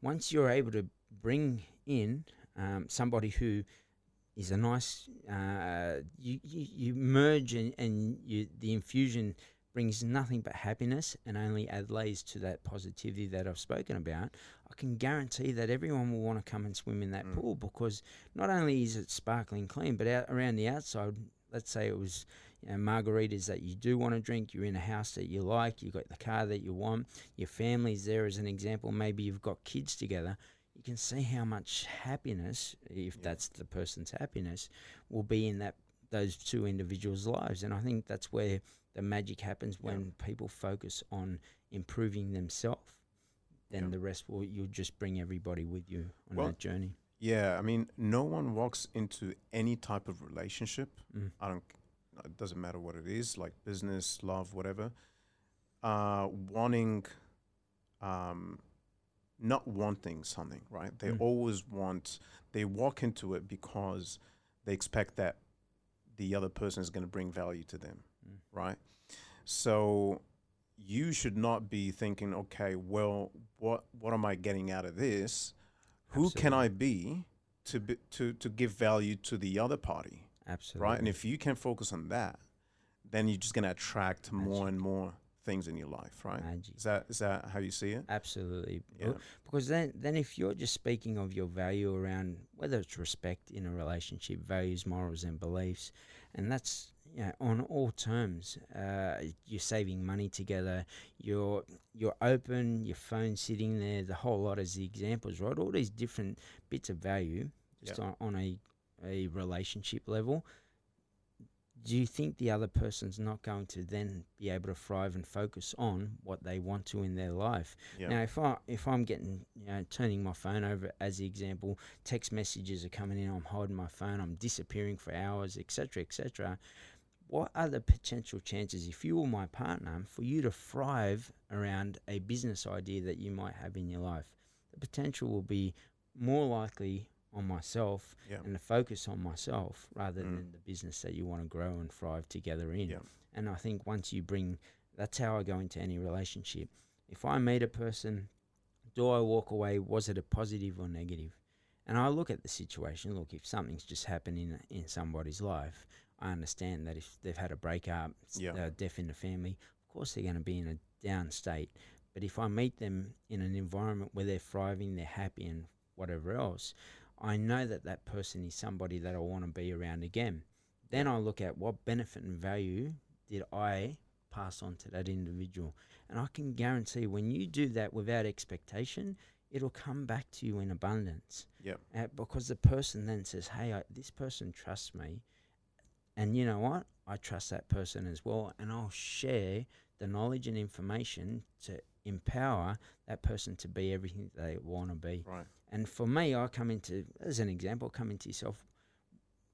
[SPEAKER 1] Once you're able to bring in um, somebody who is a nice, uh, you, you you merge and, and you the infusion brings nothing but happiness and only add layers to that positivity that I've spoken about. I can guarantee that everyone will want to come and swim in that
[SPEAKER 2] Mm.
[SPEAKER 1] pool because not only is it sparkling clean, but out around the outside, let's say it was you know, margaritas that you do want to drink, you're in a house that you like, you've got the car that you want, your family's there as an example, maybe you've got kids together. You can see how much happiness, if
[SPEAKER 2] Yeah.
[SPEAKER 1] that's the person's happiness, will be in that those two individuals' lives. And I think that's where the magic happens
[SPEAKER 2] Yeah.
[SPEAKER 1] when people focus on improving themselves. Then
[SPEAKER 2] Yeah.
[SPEAKER 1] the rest will you'll just bring everybody with you on
[SPEAKER 2] Well,
[SPEAKER 1] that journey.
[SPEAKER 2] Yeah, I mean, no one walks into any type of relationship.
[SPEAKER 1] Mm.
[SPEAKER 2] I don't. It doesn't matter what it is, like business, love, whatever. Uh, wanting, um, not wanting something, right? They
[SPEAKER 1] Mm.
[SPEAKER 2] always want. They walk into it because they expect that the other person is going to bring value to them,
[SPEAKER 1] Mm.
[SPEAKER 2] right? So you should not be thinking, okay, well, what what am I getting out of this? Who can I be to be, to to give value to the other party,
[SPEAKER 1] Absolutely.
[SPEAKER 2] right? And if you can focus on that, then you're just going to attract more and more things in your life, right?
[SPEAKER 1] Magic.
[SPEAKER 2] Is that is that how you see it?
[SPEAKER 1] Absolutely.
[SPEAKER 2] Yeah.
[SPEAKER 1] Because then, then if you're just speaking of your value around whether it's respect in a relationship, values, morals, and beliefs, and that's you know, on all terms, uh, you're saving money together. You're you're open. Your phone sitting there. The whole lot as the examples, right? All these different bits of value, just
[SPEAKER 2] Yeah.
[SPEAKER 1] on, on a a relationship level. Do you think the other person's not going to then be able to thrive and focus on what they want to in their life?
[SPEAKER 2] Yeah.
[SPEAKER 1] Now, if I if I'm getting you know turning my phone over as the example, text messages are coming in, I'm holding my phone, I'm disappearing for hours, etc., etc. What are the potential chances, if you were my partner, for you to thrive around a business idea that you might have in your life? The potential will be more likely on myself
[SPEAKER 2] Yeah.
[SPEAKER 1] and the focus on myself rather
[SPEAKER 2] Mm.
[SPEAKER 1] than the business that you want to grow and thrive together in.
[SPEAKER 2] Yeah.
[SPEAKER 1] And I think once you bring, that's how I go into any relationship. If I meet a person, do I walk away? Was it a positive or negative? And I look at the situation. Look, if something's just happened in in somebody's life, I understand that if they've had a breakup,
[SPEAKER 2] Yeah.
[SPEAKER 1] uh, death in the family, of course they're going to be in a down state. But if I meet them in an environment where they're thriving, they're happy, and whatever else, I know that that person is somebody that I want to be around again. Then I look at what benefit and value did I pass on to that individual. And I can guarantee when you do that without expectation, it'll come back to you in abundance.
[SPEAKER 2] Yep.
[SPEAKER 1] Uh, because the person then says, hey, I, this person trusts me. And you know what? I trust that person as well. And I'll share the knowledge and information to empower that person to be everything they want to be.
[SPEAKER 2] Right.
[SPEAKER 1] And for me, I come into, as an example, come into yourself.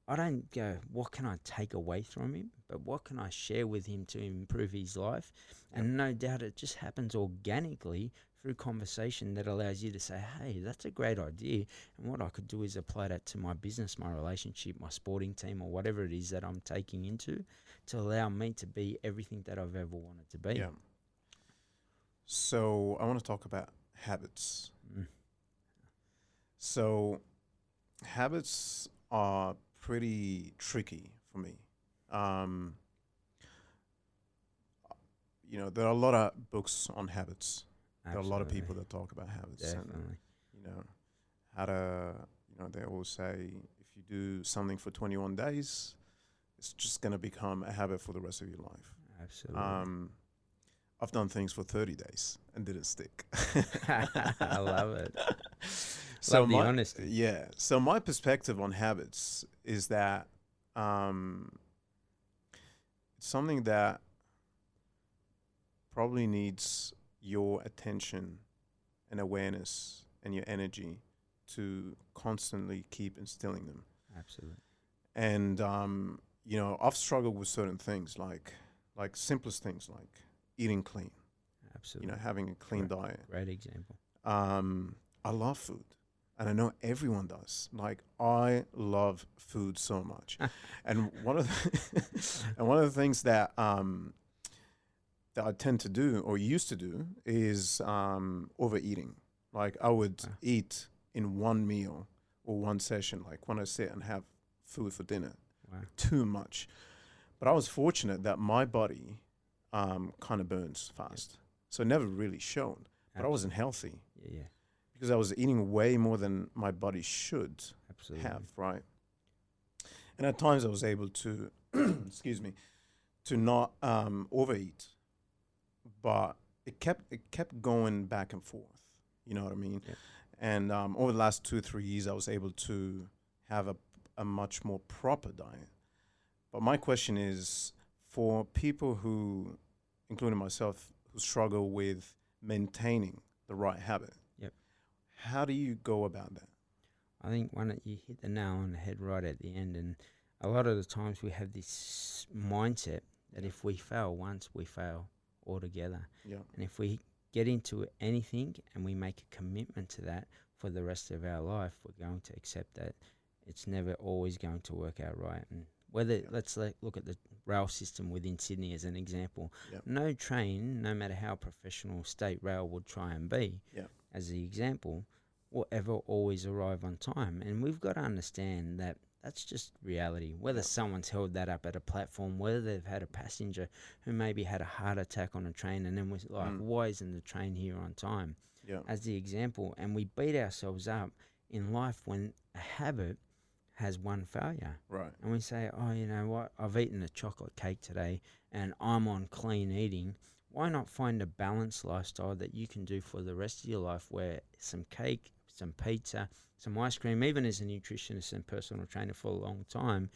[SPEAKER 1] I don't go, what can I take away from him, but what can I share with him to improve his life? And no doubt it just happens organically through conversation that allows you to say, hey, that's a great idea. And what I could do is apply that to my business, my relationship, my sporting team, or whatever it is that I'm taking into to allow me to be everything that I've ever wanted to be.
[SPEAKER 2] Yeah. So I want to talk about habits.
[SPEAKER 1] Mm.
[SPEAKER 2] So habits are pretty tricky for me. Um, you know, there are a lot of books on habits. There are a lot of people that talk about habits. And,
[SPEAKER 1] Definitely.
[SPEAKER 2] you know, how to, you know, they always say if you do something for 21 days, it's just going to become a habit for the rest of your life.
[SPEAKER 1] Absolutely.
[SPEAKER 2] Um, I've done things for 30 days and didn't stick.
[SPEAKER 1] I love it.
[SPEAKER 2] so
[SPEAKER 1] Love
[SPEAKER 2] my,
[SPEAKER 1] honesty.
[SPEAKER 2] Yeah. So my perspective on habits is that um, it's something that probably needs your attention and awareness and your energy to constantly keep instilling them.
[SPEAKER 1] Absolutely.
[SPEAKER 2] And um, you know, I've struggled with certain things like like simplest things like eating clean,
[SPEAKER 1] Absolutely.
[SPEAKER 2] you know, having a clean
[SPEAKER 1] Right.
[SPEAKER 2] diet.
[SPEAKER 1] Great example.
[SPEAKER 2] Um, I love food, and I know everyone does. Like I love food so much, and one of the and one of the things that um, that I tend to do or used to do is um, overeating. Like I would
[SPEAKER 1] Wow.
[SPEAKER 2] eat in one meal or one session, like when I sit and have food for dinner,
[SPEAKER 1] Wow.
[SPEAKER 2] too much. But I was fortunate that my body um, kind of burns fast, so it never really shown. But I wasn't healthy
[SPEAKER 1] Yeah, yeah.
[SPEAKER 2] Because I was eating way more than my body should
[SPEAKER 1] Absolutely.
[SPEAKER 2] have, right? And at times I was able to, excuse me, to not um, overeat, but it kept it kept going back and forth. You know what I mean?
[SPEAKER 1] Yeah.
[SPEAKER 2] And um, over the last two three years, I was able to have a a much more proper diet. But my question is for people who, including myself, who struggle with maintaining the right habit. How do you go about that?
[SPEAKER 1] I think one you hit the nail on the head right at the end, and a lot of the times we have this mindset that if we fail once, we fail altogether.
[SPEAKER 2] Yeah.
[SPEAKER 1] And if we get into anything and we make a commitment to that for the rest of our life, we're going to accept that it's never always going to work out right. And whether
[SPEAKER 2] Yeah.
[SPEAKER 1] let's like, look at the rail system within Sydney as an example.
[SPEAKER 2] Yeah.
[SPEAKER 1] No train, no matter how professional state rail would try and be,
[SPEAKER 2] Yeah.
[SPEAKER 1] as the example, will ever always arrive on time. And we've got to understand that that's just reality. Whether someone's held that up at a platform, whether they've had a passenger who maybe had a heart attack on a train and then was like,
[SPEAKER 2] Mm.
[SPEAKER 1] why isn't the train here on time?
[SPEAKER 2] Yeah.
[SPEAKER 1] As the example, and we beat ourselves up in life when a habit has one failure.
[SPEAKER 2] Right.
[SPEAKER 1] And we say, oh, you know what? I've eaten a chocolate cake today and I'm on clean eating. Why not find a balanced lifestyle that you can do for the rest of your life where some cake, some pizza, some ice cream, even as a nutritionist and personal trainer for a long time,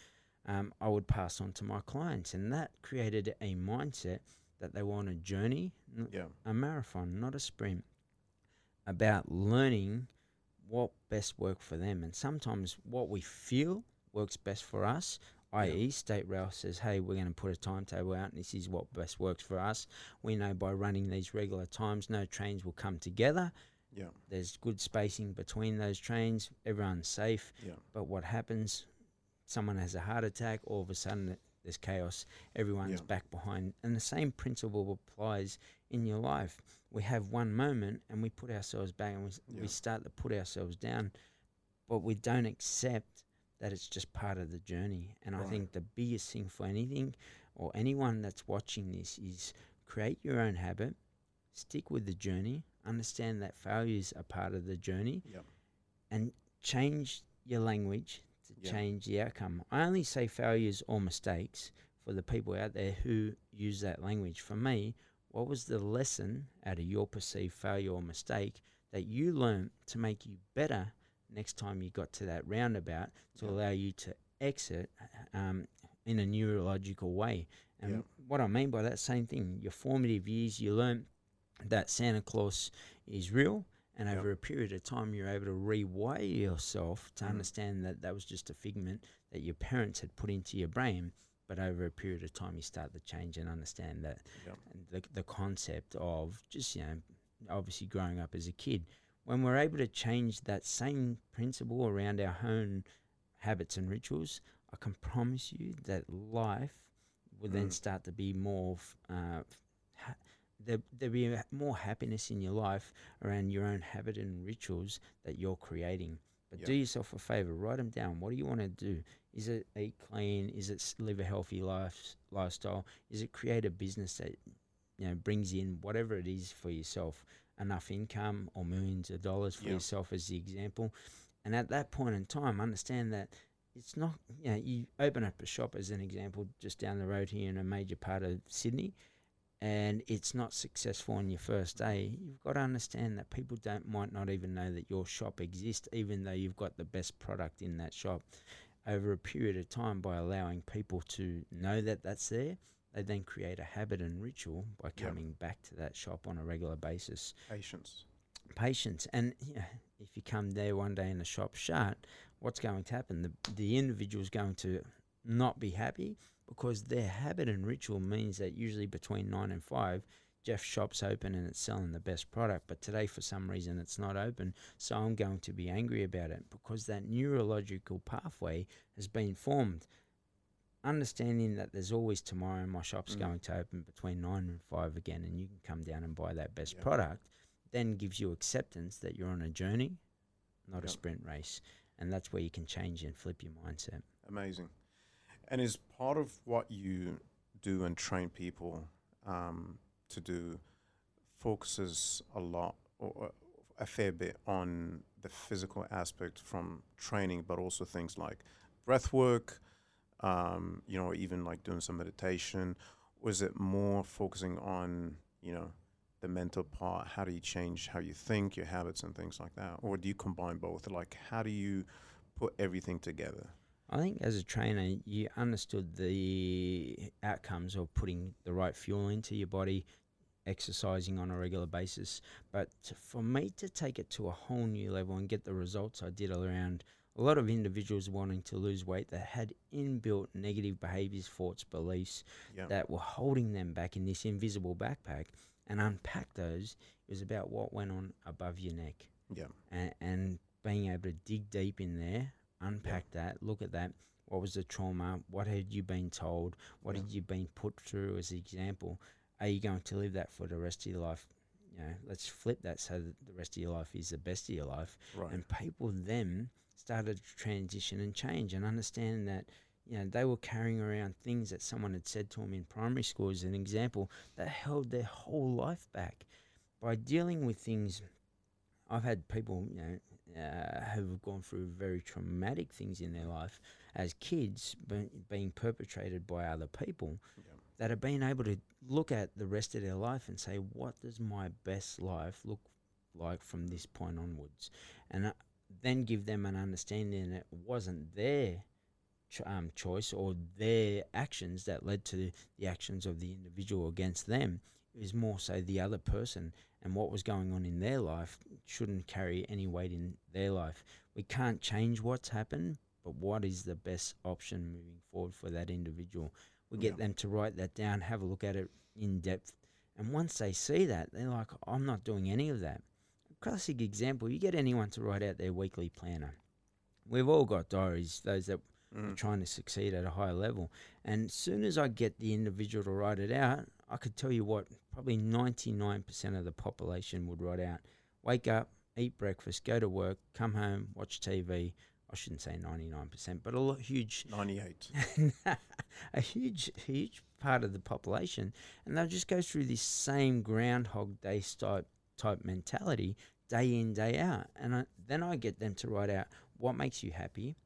[SPEAKER 1] um, I would pass on to my clients, and that created a mindset that they were on a journey,
[SPEAKER 2] Yeah.
[SPEAKER 1] a marathon, not a sprint, about learning what best work for them. And sometimes what we feel works best for us, i.e., State Rail says, hey, we're going to put a timetable out and this is what best works for us. We know by running these regular times, no trains will come together.
[SPEAKER 2] Yeah.
[SPEAKER 1] There's good spacing between those trains, everyone's safe.
[SPEAKER 2] Yeah.
[SPEAKER 1] But what happens? Someone has a heart attack, all of a sudden there's chaos, everyone's
[SPEAKER 2] Yeah.
[SPEAKER 1] back behind. And the same principle applies in your life. We have one moment and we put ourselves back and we,
[SPEAKER 2] Yeah.
[SPEAKER 1] we start to put ourselves down, but we don't accept that it's just part of the journey. And I think the biggest thing for anything or anyone that's watching this is create your own habit, stick with the journey, understand that failures are part of the journey,
[SPEAKER 2] Yeah.
[SPEAKER 1] and change your language to
[SPEAKER 2] Yeah.
[SPEAKER 1] change the outcome. I only say failures or mistakes for the people out there who use that language. For me, what was the lesson out of your perceived failure or mistake that you learned to make you better next time you got to that roundabout to
[SPEAKER 2] Yeah.
[SPEAKER 1] allow you to exit um, in a neurological way? And what I mean by that, same thing. Your formative years, you learn that Santa Claus is real, and
[SPEAKER 2] Yep.
[SPEAKER 1] over a period of time, you're able to rewire yourself to
[SPEAKER 2] Mm.
[SPEAKER 1] understand that that was just a figment that your parents had put into your brain. But over a period of time, you start to change and understand that
[SPEAKER 2] Yep.
[SPEAKER 1] the, the concept of just, you know, obviously growing up as a kid. When we're able to change that same principle around our own habits and rituals, I can promise you that life will then
[SPEAKER 2] Mm.
[SPEAKER 1] start to be more, uh, there, there'll be more happiness in your life around your own habit and rituals that you're creating. But do yourself a favor, write them down. What do you want to do? Is it eat clean? Is it live a healthy life lifestyle? Is it create a business that you know brings in whatever it is for yourself, enough income or millions of dollars for
[SPEAKER 2] Yeah.
[SPEAKER 1] yourself as the example? And at that point in time, understand that it's not you know you open up a shop as an example just down the road here in a major part of Sydney and it's not successful on your first day, you've got to understand that people don't might not even know that your shop exists, even though you've got the best product in that shop. Over a period of time, by allowing people to know that that's there, they then create a habit and ritual by coming back to that shop on a regular basis.
[SPEAKER 2] Patience.
[SPEAKER 1] Patience, and yeah, if you come there one day and the shop's shut, what's going to happen? The the individual's going to not be happy because their habit and ritual means that usually between nine and five, Jeff's shop's open and it's selling the best product. But today, for some reason, it's not open. So I'm going to be angry about it because that neurological pathway has been formed. Understanding that there's always tomorrow, my shop's
[SPEAKER 2] Mm.
[SPEAKER 1] going to open between nine and five again, and you can come down and buy that best
[SPEAKER 2] Yeah.
[SPEAKER 1] product, then gives you acceptance that you're on a journey, not a sprint race. And that's where you can change and flip your mindset.
[SPEAKER 2] Amazing. And is part of what you do and train people um, to do focuses a lot or a fair bit on the physical aspect from training, but also things like breath work, um, you know, even like doing some meditation? Is it more focusing on, you know, the mental part? How do you change how you think, your habits, and things like that? Or do you combine both? Like, how do you put everything together?
[SPEAKER 1] I think as a trainer, you understood the outcomes of putting the right fuel into your body, exercising on a regular basis. But for me to take it to a whole new level and get the results I did around a lot of individuals wanting to lose weight that had inbuilt negative behaviors, thoughts, beliefs
[SPEAKER 2] Yeah.
[SPEAKER 1] that were holding them back in this invisible backpack and unpack those, it was about what went on above your neck
[SPEAKER 2] yeah.
[SPEAKER 1] and, and being able to dig deep in there, unpack that, look at that. What was the trauma? What had you been told? What
[SPEAKER 2] Yeah.
[SPEAKER 1] had you been put through as an example? Are you going to live that for the rest of your life? You know, let's flip that so that the rest of your life is the best of your life.
[SPEAKER 2] Right.
[SPEAKER 1] And people then started to transition and change and understand that, you know, they were carrying around things that someone had said to them in primary school as an example that held their whole life back. By dealing with things, I've had people, you know, uh, who have gone through very traumatic things in their life as kids be, being perpetrated by other people
[SPEAKER 2] Yeah.
[SPEAKER 1] that have been able to look at the rest of their life and say, what does my best life look like from this point onwards? And uh, then give them an understanding that it wasn't their ch- um, choice or their actions that led to the actions of the individual against them. It was more so the other person and what was going on in their life shouldn't carry any weight in their life. We can't change what's happened, but what is the best option moving forward for that individual? We get
[SPEAKER 2] Yeah.
[SPEAKER 1] them to write that down, have a look at it in depth. And once they see that, they're like, I'm not doing any of that. A Classic example you get anyone to write out their weekly planner. We've all got diaries, those that
[SPEAKER 2] Mm.
[SPEAKER 1] trying to succeed at a higher level. And as soon as I get the individual to write it out, I could tell you what probably 99% of the population would write out wake up, eat breakfast, go to work, come home, watch TV. I shouldn't say 99%, but a lot, huge,
[SPEAKER 2] 98.
[SPEAKER 1] a huge, huge part of the population. And they'll just go through this same Groundhog Day type, type mentality day in, day out. And I, then I get them to write out what makes you happy,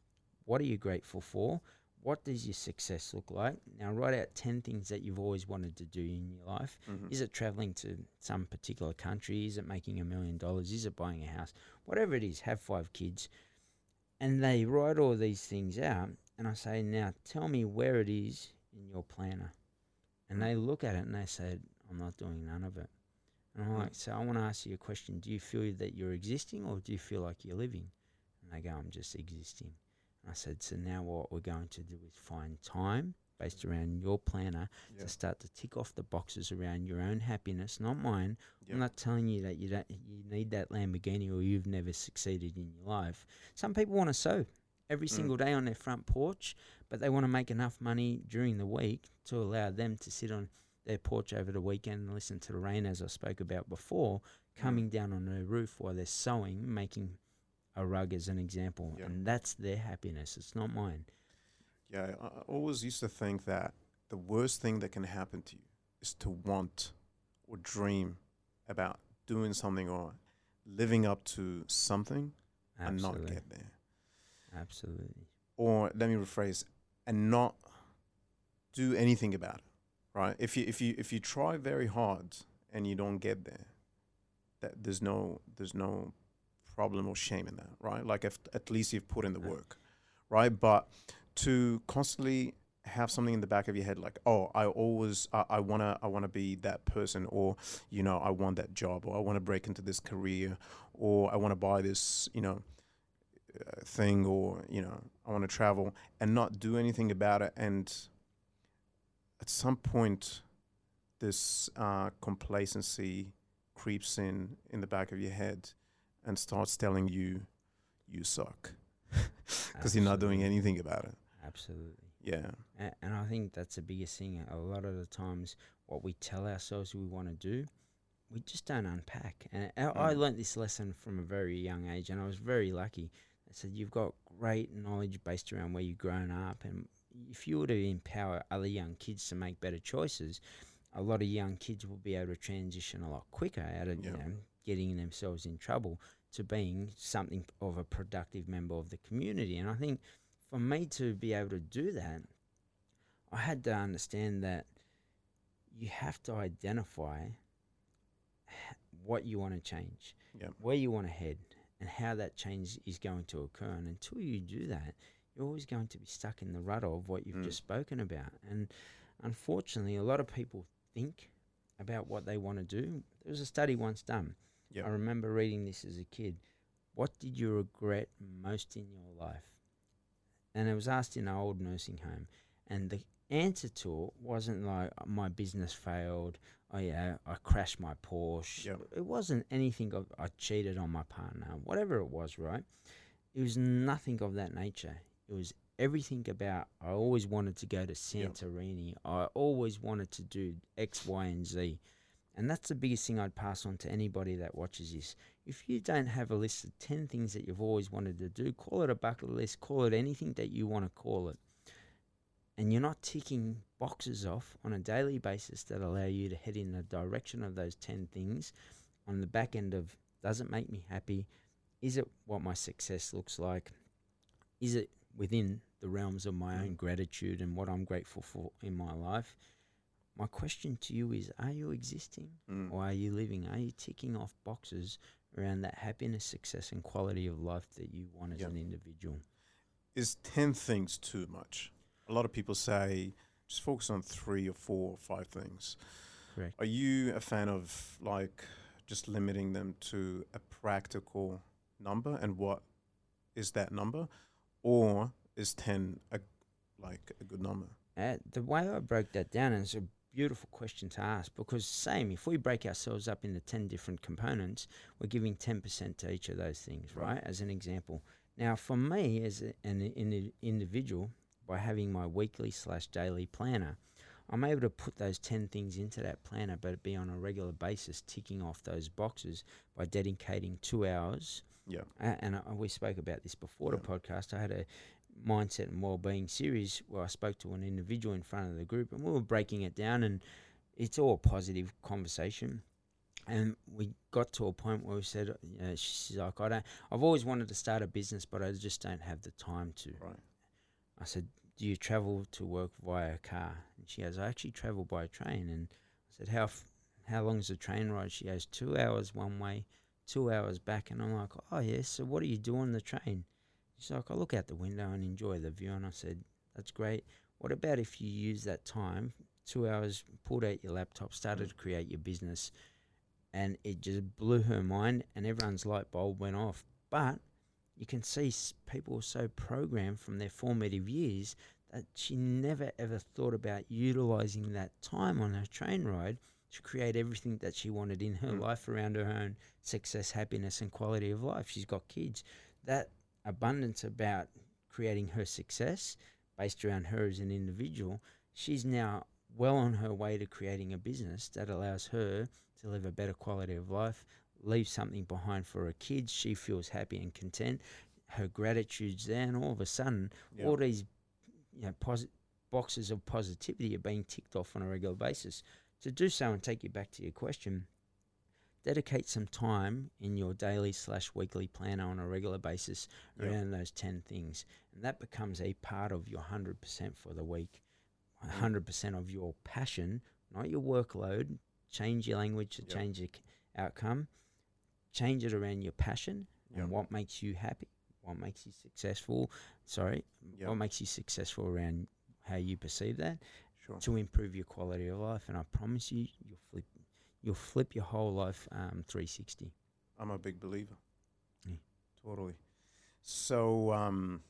[SPEAKER 1] what are you grateful for, what does your success look like. Now, write out 10 things that you've always wanted to do in your life.
[SPEAKER 2] Mhm.
[SPEAKER 1] Is it traveling to some particular country? Is it making a million dollars? Is it buying a house? Whatever it is, have five kids. And they write all these things out. And I say, now tell me where it is in your planner. And they look at it and they say, I'm not doing none of it. And I'm
[SPEAKER 2] Mm.
[SPEAKER 1] like, so I want to ask you a question. Do you feel that you're existing or do you feel like you're living? And they go, I'm just existing. I said, so now what we're going to do is find time based around your planner
[SPEAKER 2] Yeah.
[SPEAKER 1] to start to tick off the boxes around your own happiness, not mine.
[SPEAKER 2] Yeah.
[SPEAKER 1] I'm not telling you that you don't you need that Lamborghini or you've never succeeded in your life. Some people want to sew every
[SPEAKER 2] Mm.
[SPEAKER 1] single day on their front porch, but they want to make enough money during the week to allow them to sit on their porch over the weekend and listen to the rain, as I spoke about before, coming down on their roof while they're sewing, making a rug as an example.
[SPEAKER 2] Yeah.
[SPEAKER 1] And that's their happiness. It's not mine.
[SPEAKER 2] Yeah, I I always used to think that the worst thing that can happen to you is to want or dream about doing something or living up to something and not get there.
[SPEAKER 1] Absolutely.
[SPEAKER 2] Or let me rephrase, and not do anything about it. Right? If you if you if you try very hard and you don't get there, that there's no there's no problem or shame in that, right? Like if at least you've put in the work, right? But to constantly have something in the back of your head like oh i always i, I want to i want to be that person or you know i want that job or i want to break into this career or i want to buy this you know uh, thing or you know i want to travel and not do anything about it and at some point this uh, complacency creeps in in the back of your head and starts telling you you suck because you're not doing anything about it
[SPEAKER 1] Absolutely.
[SPEAKER 2] yeah
[SPEAKER 1] A- And I think that's the biggest thing. A lot of the times, what we tell ourselves we want to do, we just don't unpack. And I, I
[SPEAKER 2] Mm.
[SPEAKER 1] learnt this lesson from a very young age, and I was very lucky. They said you've got great knowledge based around where you've grown up, and if you were to empower other young kids to make better choices, a lot of young kids will be able to transition a lot quicker out of you
[SPEAKER 2] Yeah.
[SPEAKER 1] know getting themselves in trouble to being something of a productive member of the community. And I think for me to be able to do that, I had to understand that you have to identify what you want to change,
[SPEAKER 2] yeah
[SPEAKER 1] where you want to head, and how that change is going to occur. And until you do that, you're always going to be stuck in the rut of what you've
[SPEAKER 2] Mm.
[SPEAKER 1] just spoken about. And unfortunately, a lot of people think about what they want to do. There was a study once done.
[SPEAKER 2] Yeah
[SPEAKER 1] I remember reading this as a kid. What did you regret most in your life? And it was asked in an old nursing home. And the answer to it wasn't like "Oh, my business failed. Oh yeah, I crashed my Porsche.
[SPEAKER 2] Yep.
[SPEAKER 1] It wasn't anything of I cheated on my partner. Whatever it was, right? It was nothing of that nature. It was everything about I always wanted to go to
[SPEAKER 2] Yep.
[SPEAKER 1] Santorini. I always wanted to do X, Y, and Z. And that's the biggest thing I'd pass on to anybody that watches this. If you don't have a list of 10 things that you've always wanted to do, call it a bucket list, call it anything that you want to call it. And you're not ticking boxes off on a daily basis that allow you to head in the direction of those 10 things on the back end of does it make me happy? Is it what my success looks like? Is it within the realms of my own gratitude and what I'm grateful for in my life? My question to you is Are you existing
[SPEAKER 2] Mm.
[SPEAKER 1] or are you living? Are you ticking off boxes around that happiness, success, and quality of life that you want as
[SPEAKER 2] Yeah.
[SPEAKER 1] an individual?
[SPEAKER 2] is 10 things too much? A lot of people say just focus on three or four or five things.
[SPEAKER 1] Correct.
[SPEAKER 2] Are you a fan of like just limiting them to a practical number and what is that number? Or is 10 a, like a good number?
[SPEAKER 1] Uh, the way I broke that down is a beautiful question to ask because same if we break ourselves up into 10 different components we're giving 10% to each of those things right,
[SPEAKER 2] Right.
[SPEAKER 1] as an example now for me as a, an, an individual by having my weekly slash daily planner i'm able to put those 10 things into that planner but be on a regular basis ticking off those boxes by dedicating two hours
[SPEAKER 2] Yeah.
[SPEAKER 1] uh, and I, we spoke about this before the podcast. I had a mindset and well-being series where I spoke to an individual in front of the group, and we were breaking it down, and it's all positive conversation. And we got to a point where we said, you know, she's like, I don't. I've always wanted to start a business, but I just don't have the time to.
[SPEAKER 2] Right.
[SPEAKER 1] I said, Do you travel to work via a car? And she goes, I actually travel by train. And I said, How f- how long is the train ride? She goes, Two hours one way, two hours back. And I'm like, Oh, yes. So what do you do on the train? She's like, I look out the window and enjoy the view. And I said, That's great. What about if you use that time, two hours, pulled out your laptop, started to create your business? And it just blew her mind, and everyone's light bulb went off. But you can see people are so programmed from their formative years that she never ever thought about utilizing that time on her train ride to create everything that she wanted in her
[SPEAKER 2] Mm.
[SPEAKER 1] life around her own success, happiness, and quality of life. She's got kids. That abundance about creating her success based around her as an individual, she's now well on her way to creating a business that allows her to live a better quality of life, leave something behind for her kids. She feels happy and content. Her gratitude's there, and all of a sudden,
[SPEAKER 2] Yeah.
[SPEAKER 1] all these you know, posi- boxes of positivity are being ticked off on a regular basis. To do so and take you back to your question, dedicate some time in your daily slash weekly planner on a regular basis around those 10 things. And that becomes a part of your 100% for the week,
[SPEAKER 2] Mm.
[SPEAKER 1] 100% of your passion, not your workload. Change your language to
[SPEAKER 2] Yep.
[SPEAKER 1] change your outcome. Change it around your passion
[SPEAKER 2] Yep.
[SPEAKER 1] and what makes you happy, what makes you successful. Sorry,
[SPEAKER 2] Yep.
[SPEAKER 1] what makes you successful around how you perceive that
[SPEAKER 2] Sure.
[SPEAKER 1] to improve your quality of life. And I promise you, you'll flip, you'll flip your whole life um, 360.
[SPEAKER 2] I'm a big believer.
[SPEAKER 1] Yeah.
[SPEAKER 2] Totally. So, um,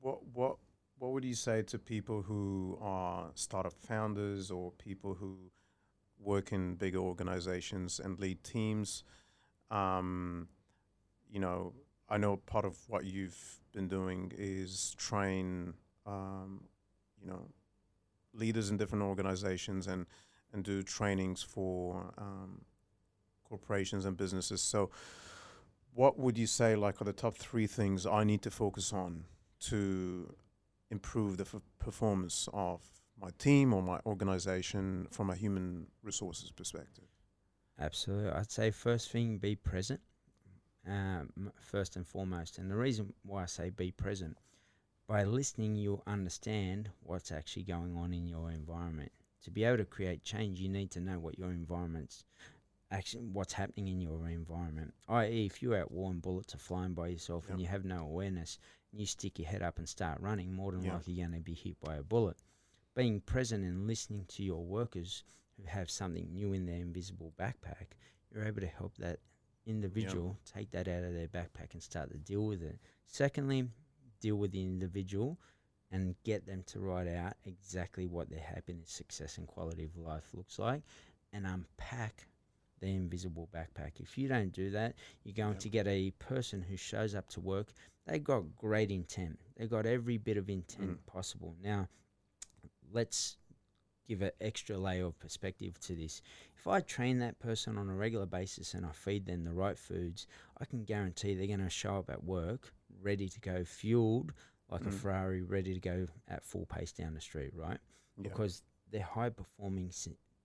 [SPEAKER 2] what what what would you say to people who are startup founders or people who work in bigger organizations and lead teams? Um, you know, I know part of what you've been doing is train, um, you know, leaders in different organizations and and do trainings for um, corporations and businesses. So, what would you say like are the top three things I need to focus on to improve the f- performance of my team or my organization from a human resources perspective?
[SPEAKER 1] Absolutely. I'd say first thing, be present. Um, first and foremost, and the reason why I say be present, by listening, you'll understand what's actually going on in your environment. To be able to create change, you need to know what your environment's actually what's happening in your environment. I.e., if you're at war and bullets are flying by yourself and you have no awareness, and you stick your head up and start running, more than
[SPEAKER 2] Yeah.
[SPEAKER 1] likely you're going to be hit by a bullet. Being present and listening to your workers who have something new in their invisible backpack, you're able to help that individual take that out of their backpack and start to deal with it. Secondly, deal with the individual and get them to write out exactly what their happiness, success, and quality of life looks like and unpack the invisible backpack. If you don't do that, you're going
[SPEAKER 2] Yep.
[SPEAKER 1] to get a person who shows up to work. They've got great intent. They've got every bit of intent
[SPEAKER 2] Mm.
[SPEAKER 1] possible. Now, let's give an extra layer of perspective to this. If I train that person on a regular basis and I feed them the right foods, I can guarantee they're going to show up at work ready to go, fueled like a
[SPEAKER 2] Mm.
[SPEAKER 1] Ferrari, ready to go at full pace down the street, right?
[SPEAKER 2] Yeah.
[SPEAKER 1] Because they're high performing,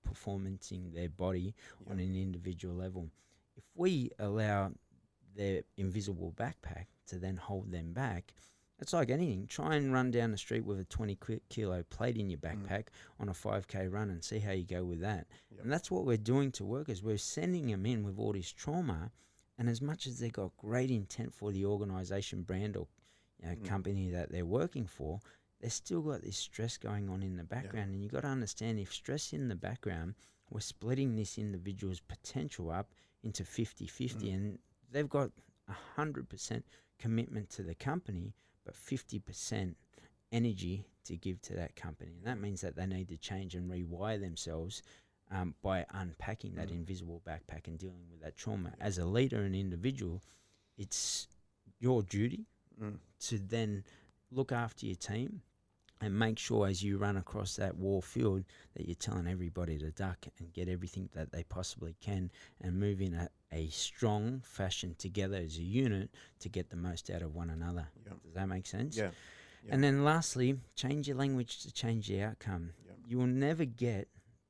[SPEAKER 1] performancing their body
[SPEAKER 2] Yeah.
[SPEAKER 1] on an individual level. If we allow their invisible backpack to then hold them back, it's like anything. Try and run down the street with a 20 kilo plate in your
[SPEAKER 2] Mm.
[SPEAKER 1] backpack on a 5K run and see how you go with that.
[SPEAKER 2] Yep.
[SPEAKER 1] And that's what we're doing to workers. We're sending them in with all this trauma. And as much as they've got great intent for the organization brand or you know,
[SPEAKER 2] Mm.
[SPEAKER 1] company that they're working for, they've still got this stress going on in the background. And you've got to understand if stress in the background, we're splitting this individual's potential up into 50 50.
[SPEAKER 2] Mm.
[SPEAKER 1] And they've got 100% commitment to the company, but 50% energy to give to that company. And that means that they need to change and rewire themselves um, by unpacking that
[SPEAKER 2] Mm.
[SPEAKER 1] invisible backpack and dealing with that trauma. As a leader and individual, it's your duty
[SPEAKER 2] Mm.
[SPEAKER 1] to then look after your team and make sure as you run across that war field that you're telling everybody to duck and get everything that they possibly can and move in a, a strong fashion together as a unit to get the most out of one another.
[SPEAKER 2] Yeah.
[SPEAKER 1] Does that make sense?
[SPEAKER 2] Yeah. Yeah.
[SPEAKER 1] And then lastly, change your language to change the outcome.
[SPEAKER 2] Yeah.
[SPEAKER 1] You will never get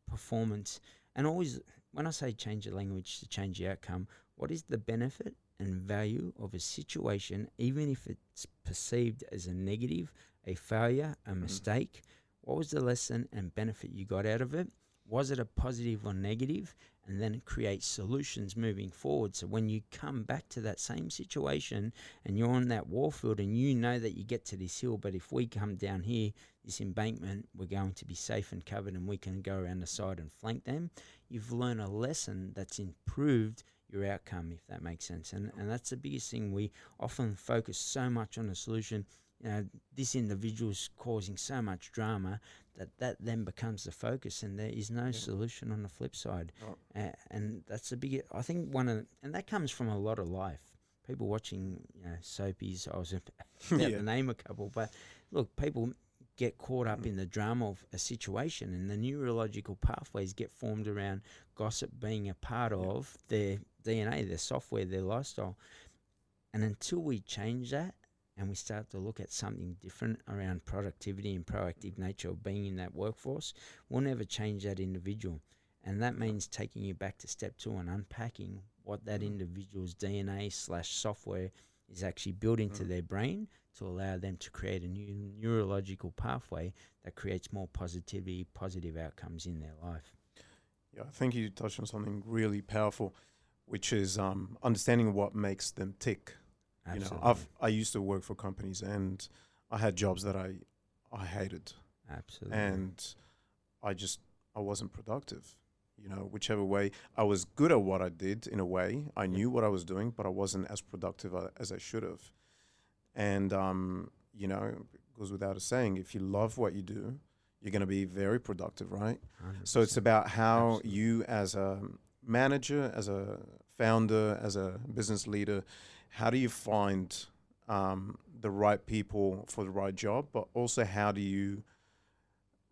[SPEAKER 1] performance. And always, when I say change your language to change the outcome, what is the benefit and value of a situation, even if it's perceived as a negative, a failure, a
[SPEAKER 2] Mhm.
[SPEAKER 1] mistake? What was the lesson and benefit you got out of it? Was it a positive or negative? And then create solutions moving forward. So when you come back to that same situation and you're on that warfield and you know that you get to this hill, but if we come down here, this embankment, we're going to be safe and covered and we can go around the side and flank them. You've learned a lesson that's improved your outcome, if that makes sense. And, and that's the biggest thing. We often focus so much on the solution. You know, this individual's causing so much drama that that then becomes the focus and there is no
[SPEAKER 2] Yeah.
[SPEAKER 1] solution on the flip side.
[SPEAKER 2] Oh.
[SPEAKER 1] Uh, and that's a big, I think one of, and that comes from a lot of life. People watching, you know, soapies, I was about
[SPEAKER 2] Yeah.
[SPEAKER 1] to name a couple, but look, people get caught up
[SPEAKER 2] Mm.
[SPEAKER 1] in the drama of a situation and the neurological pathways get formed around gossip being a part of their DNA, their software, their lifestyle. And until we change that and we start to look at something different around productivity and proactive nature of being in that workforce, we'll never change that individual. And that means taking you back to step two and unpacking what that
[SPEAKER 2] Mhm.
[SPEAKER 1] individual's DNA slash software is actually built into
[SPEAKER 2] Mm.
[SPEAKER 1] their brain to allow them to create a new neurological pathway that creates more positivity, positive outcomes in their life.
[SPEAKER 2] Yeah, I think you touched on something really powerful, which is um, understanding what makes them tick. You know, I've I used to work for companies and I had jobs that I I hated
[SPEAKER 1] Absolutely.
[SPEAKER 2] and I just I wasn't productive. You know, whichever way I was good at what I did in a way, I knew what I was doing, but I wasn't as productive as I should have. And um, you know, it goes without a saying, if you love what you do, you're going to be very productive, right? So it's about how
[SPEAKER 1] Absolutely.
[SPEAKER 2] you, as a manager, as a founder, as a business leader, how do you find um, the right people for the right job, but also how do you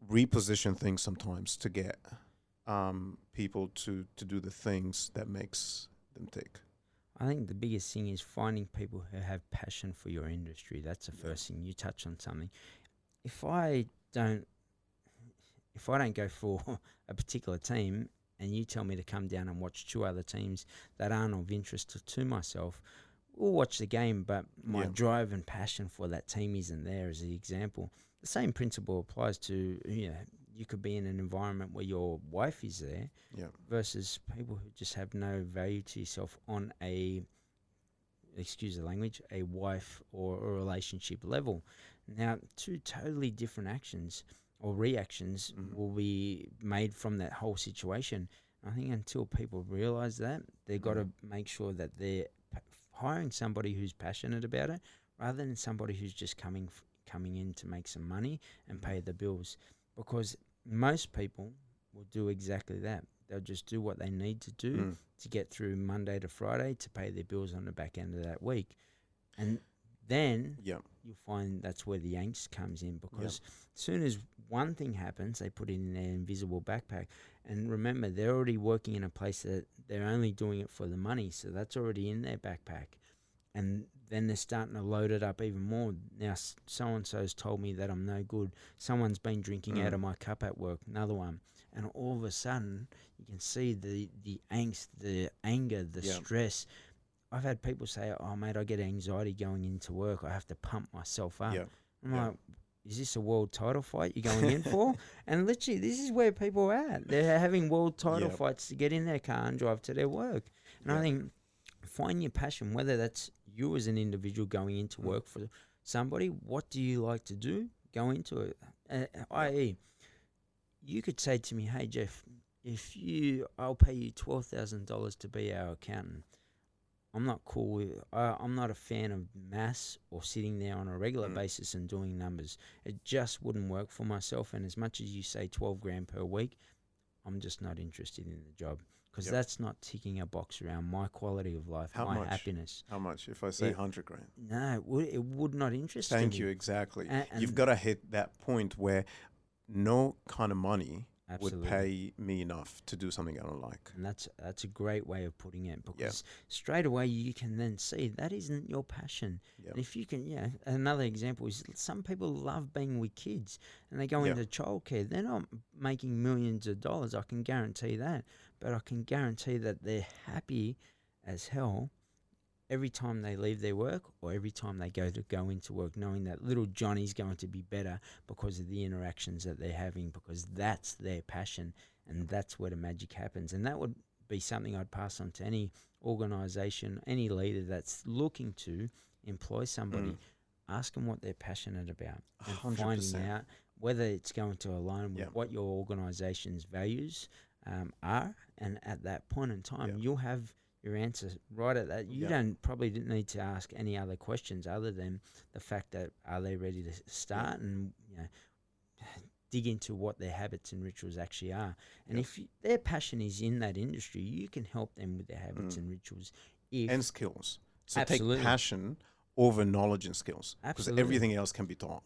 [SPEAKER 2] reposition things sometimes to get um, people to to do the things that makes them tick.
[SPEAKER 1] I think the biggest thing is finding people who have passion for your industry. That's the
[SPEAKER 2] Yeah.
[SPEAKER 1] first thing. You touch on something. If I don't, if I don't go for a particular team, and you tell me to come down and watch two other teams that aren't of interest to, to myself, we'll watch the game. But my
[SPEAKER 2] Yeah.
[SPEAKER 1] drive and passion for that team isn't there. As the example, the same principle applies to you know. You could be in an environment where your wife is there,
[SPEAKER 2] Yeah,
[SPEAKER 1] versus people who just have no value to yourself on a excuse the language a wife or a relationship level now two totally different actions or reactions
[SPEAKER 2] Mhm.
[SPEAKER 1] will be made from that whole situation i think until people realize that they've got to make sure that they're hiring somebody who's passionate about it rather than somebody who's just coming f- coming in to make some money and pay the bills because most people will do exactly that. They'll just do what they need to do
[SPEAKER 2] Mm.
[SPEAKER 1] to get through Monday to Friday to pay their bills on the back end of that week. And then
[SPEAKER 2] yeah,
[SPEAKER 1] you'll find that's where the angst comes in because as soon as one thing happens, they put it in their invisible backpack. And remember, they're already working in a place that they're only doing it for the money, so that's already in their backpack. And then they're starting to load it up even more. Now, so and so's told me that I'm no good. Someone's been drinking out
[SPEAKER 2] Mm.
[SPEAKER 1] of my cup at work. Another one, and all of a sudden, you can see the the angst, the anger, the
[SPEAKER 2] Yeah.
[SPEAKER 1] stress. I've had people say, "Oh, mate, I get anxiety going into work. I have to pump myself up."
[SPEAKER 2] yeah,
[SPEAKER 1] I'm
[SPEAKER 2] Yeah.
[SPEAKER 1] like, is this a world title fight you're going in for? And literally, this is where people are at. They're having world title
[SPEAKER 2] Yep.
[SPEAKER 1] fights to get in their car and drive to their work. And I think find your passion, whether that's you as an individual going into
[SPEAKER 2] Mm.
[SPEAKER 1] work for somebody, what do you like to do? Go into it. Uh, i.e., you could say to me, hey, Jeff, if you, I'll pay you $12,000 to be our accountant. I'm not cool with. I, I'm not a fan of mass or sitting there on a regular
[SPEAKER 2] Mm.
[SPEAKER 1] basis and doing numbers. It just wouldn't work for myself. And as much as you say 12 grand per week, I'm just not interested in the job because
[SPEAKER 2] Yep.
[SPEAKER 1] that's not ticking a box around my quality of life,
[SPEAKER 2] How
[SPEAKER 1] my
[SPEAKER 2] much?
[SPEAKER 1] happiness.
[SPEAKER 2] How much? If I say
[SPEAKER 1] It-
[SPEAKER 2] hundred grand.
[SPEAKER 1] No, it would, it would not interest
[SPEAKER 2] Thank
[SPEAKER 1] me.
[SPEAKER 2] Thank you. Exactly.
[SPEAKER 1] A-
[SPEAKER 2] You've got to hit that point where no kind of money
[SPEAKER 1] Absolutely.
[SPEAKER 2] would pay me enough to do something I don't like.
[SPEAKER 1] And that's that's a great way of putting it because straight away you can then see that isn't your passion.
[SPEAKER 2] Yeah.
[SPEAKER 1] And if you can, yeah, another example is some people love being with kids and they go
[SPEAKER 2] Yeah.
[SPEAKER 1] into childcare. They're not making millions of dollars, I can guarantee that. But I can guarantee that they're happy as hell every time they leave their work or every time they go to go into work, knowing that little Johnny's going to be better because of the interactions that they're having, because that's their passion and that's where the magic happens. And that would be something I'd pass on to any organization, any leader that's looking to employ somebody.
[SPEAKER 2] Mm.
[SPEAKER 1] Ask them what they're passionate about and
[SPEAKER 2] hundred
[SPEAKER 1] finding out whether it's going to align with
[SPEAKER 2] Yeah.
[SPEAKER 1] what your organization's values um, are. And at that point in time,
[SPEAKER 2] Yeah.
[SPEAKER 1] you'll have your answer right at that. You
[SPEAKER 2] Yeah.
[SPEAKER 1] don't probably didn't need to ask any other questions other than the fact that are they ready to start and you know dig into what their habits and rituals actually are. And
[SPEAKER 2] Yeah.
[SPEAKER 1] if you, their passion is in that industry, you can help them with their habits
[SPEAKER 2] Mm.
[SPEAKER 1] and rituals. If
[SPEAKER 2] and skills. So
[SPEAKER 1] Absolutely.
[SPEAKER 2] take passion over knowledge and skills because everything else can be taught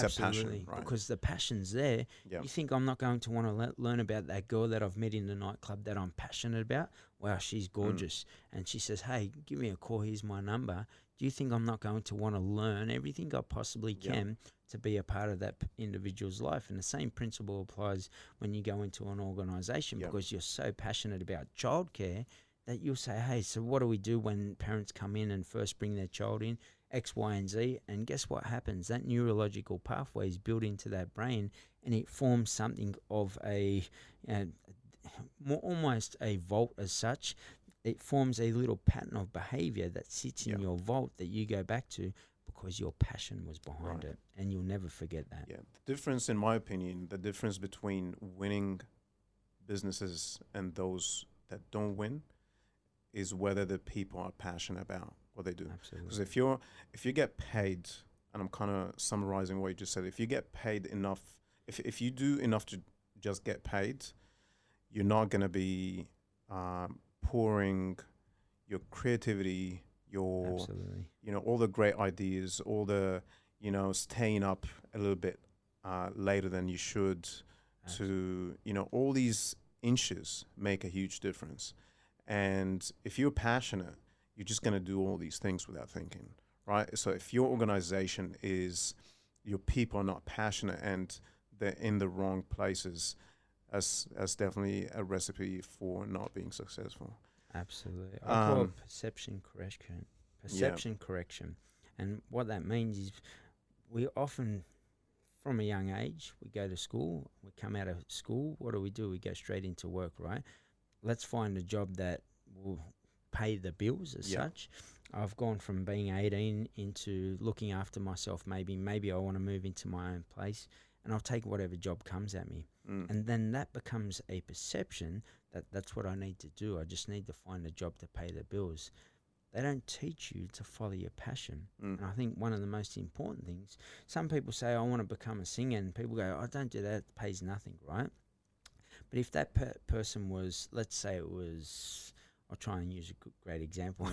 [SPEAKER 2] except
[SPEAKER 1] absolutely,
[SPEAKER 2] passion, right?
[SPEAKER 1] because the passion's there.
[SPEAKER 2] yeah,
[SPEAKER 1] You think I'm not going to want to le- learn about that girl that I've met in the nightclub that I'm passionate about? Wow, she's
[SPEAKER 2] Mm.
[SPEAKER 1] gorgeous. And she says, Hey, give me a call. Here's my number. Do you think I'm not going to want to learn everything I possibly can to be a part of that p- individual's life? And the same principle applies when you go into an organization
[SPEAKER 2] Yeah.
[SPEAKER 1] because you're so passionate about childcare that you'll say, Hey, so what do we do when parents come in and first bring their child in? X, Y, and Z. And guess what happens? That neurological pathway is built into that brain and it forms something of a, uh, more almost a vault as such. It forms a little pattern of behavior that sits in
[SPEAKER 2] Yeah.
[SPEAKER 1] your vault that you go back to because your passion was behind
[SPEAKER 2] Right.
[SPEAKER 1] it. And you'll never forget that.
[SPEAKER 2] yeah. The difference, in my opinion, the difference between winning businesses and those that don't win is whether the people are passionate about what they do. Because if you're if you get paid, and I'm kind of summarizing what you just said, if you get paid enough, if if you do enough to just get paid, you're not gonna be um, pouring your creativity, your
[SPEAKER 1] Absolutely.
[SPEAKER 2] you know all the great ideas, all the you know staying up a little bit uh, later than you should to you know all these inches make a huge difference and if you're passionate you're just going to do all these things without thinking right so if your organization is your people are not passionate and they're in the wrong places that's that's definitely a recipe for not being successful
[SPEAKER 1] Absolutely. I call
[SPEAKER 2] Um,
[SPEAKER 1] it perception correction. Perception correction. And what that means is we often, from a young age, we go to school, we come out of school, what do we do? We go straight into work, right? Let's find a job that will pay the bills as
[SPEAKER 2] Yeah.
[SPEAKER 1] such. I've gone from being 18 into looking after myself. Maybe, maybe I want to move into my own place and I'll take whatever job comes at me.
[SPEAKER 2] Mm.
[SPEAKER 1] And then that becomes a perception that that's what I need to do. I just need to find a job to pay the bills. They don't teach you to follow your passion.
[SPEAKER 2] Mm.
[SPEAKER 1] And I think one of the most important things, some people say, I want to become a singer, and people go, I don't do that, it pays nothing, right? But if that per- person was, let's say it was, I'll try and use a good, great example.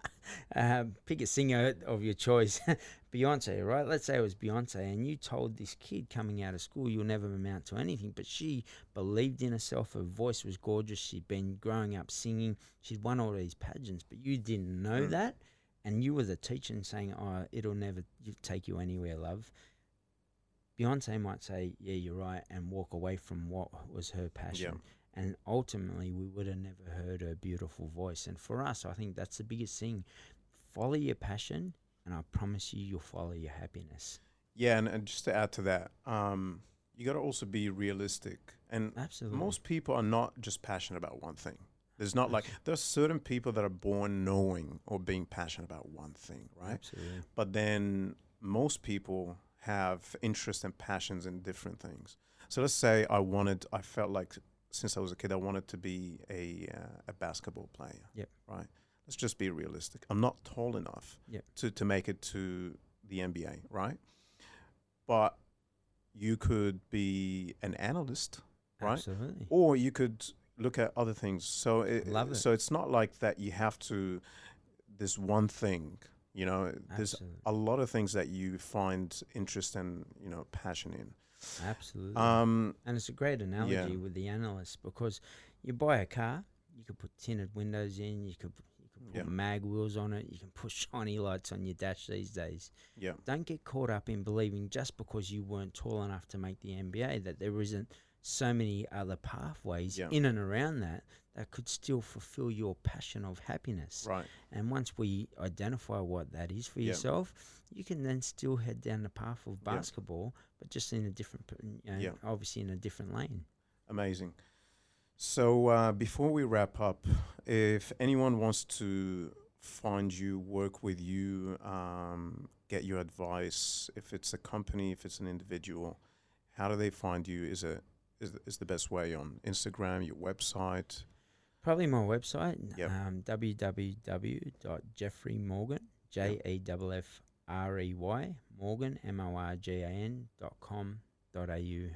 [SPEAKER 1] um, pick a singer of your choice, Beyonce, right? Let's say it was Beyonce, and you told this kid coming out of school you'll never amount to anything, but she believed in herself. Her voice was gorgeous. She'd been growing up singing. She'd won all these pageants, but you didn't know
[SPEAKER 2] Mm.
[SPEAKER 1] that, and you were the teacher and saying, "Oh, it'll never take you anywhere, love." Beyonce might say, "Yeah, you're right," and walk away from what was her passion. And ultimately, we would have never heard her beautiful voice. And for us, I think that's the biggest thing. Follow your passion, and I promise you, you'll follow your happiness.
[SPEAKER 2] Yeah, and, and just to add to that, um, you got to also be realistic. And
[SPEAKER 1] Absolutely.
[SPEAKER 2] most people are not just passionate about one thing. There's not like there's certain people that are born knowing or being passionate about one thing, right?
[SPEAKER 1] Absolutely.
[SPEAKER 2] But then most people have interests and passions in different things. So let's say I wanted, I felt like since I was a kid, I wanted to be a uh, a basketball player.
[SPEAKER 1] Yep.
[SPEAKER 2] Right. Let's just be realistic. I'm not tall enough.
[SPEAKER 1] Yep.
[SPEAKER 2] To to make it to the NBA. Right. But you could be an analyst, right?
[SPEAKER 1] Absolutely.
[SPEAKER 2] or you could look at other things. So it,
[SPEAKER 1] Love it.
[SPEAKER 2] so it's not like that you have to this one thing. You know, there's
[SPEAKER 1] Absolutely.
[SPEAKER 2] a lot of things that you find interest and you know passion in.
[SPEAKER 1] Absolutely.
[SPEAKER 2] Um,
[SPEAKER 1] And it's a great analogy with the analyst because you buy a car, you could put tinted windows in, you could you could put
[SPEAKER 2] Yeah.
[SPEAKER 1] mag wheels on it, you can put shiny lights on your dash these days.
[SPEAKER 2] yeah,
[SPEAKER 1] Don't get caught up in believing just because you weren't tall enough to make the NBA that there isn't so many other pathways
[SPEAKER 2] Yeah.
[SPEAKER 1] in and around that that could still fulfill your passion of happiness.
[SPEAKER 2] right.
[SPEAKER 1] And once we identify what that is for
[SPEAKER 2] Yeah.
[SPEAKER 1] yourself, you can then still head down the path of
[SPEAKER 2] Yeah.
[SPEAKER 1] basketball, but just in a different, you know,
[SPEAKER 2] Yeah.
[SPEAKER 1] obviously in a different lane.
[SPEAKER 2] Amazing. So uh, before we wrap up, if anyone wants to find you, work with you, um, get your advice, if it's a company, if it's an individual, how do they find you? Is it is, is the best way on Instagram, your website?
[SPEAKER 1] Probably my website,
[SPEAKER 2] Yep.
[SPEAKER 1] um, www.jeffreymorgan, J E F F R E Y, Morgan, M O R G A N dot com dot au.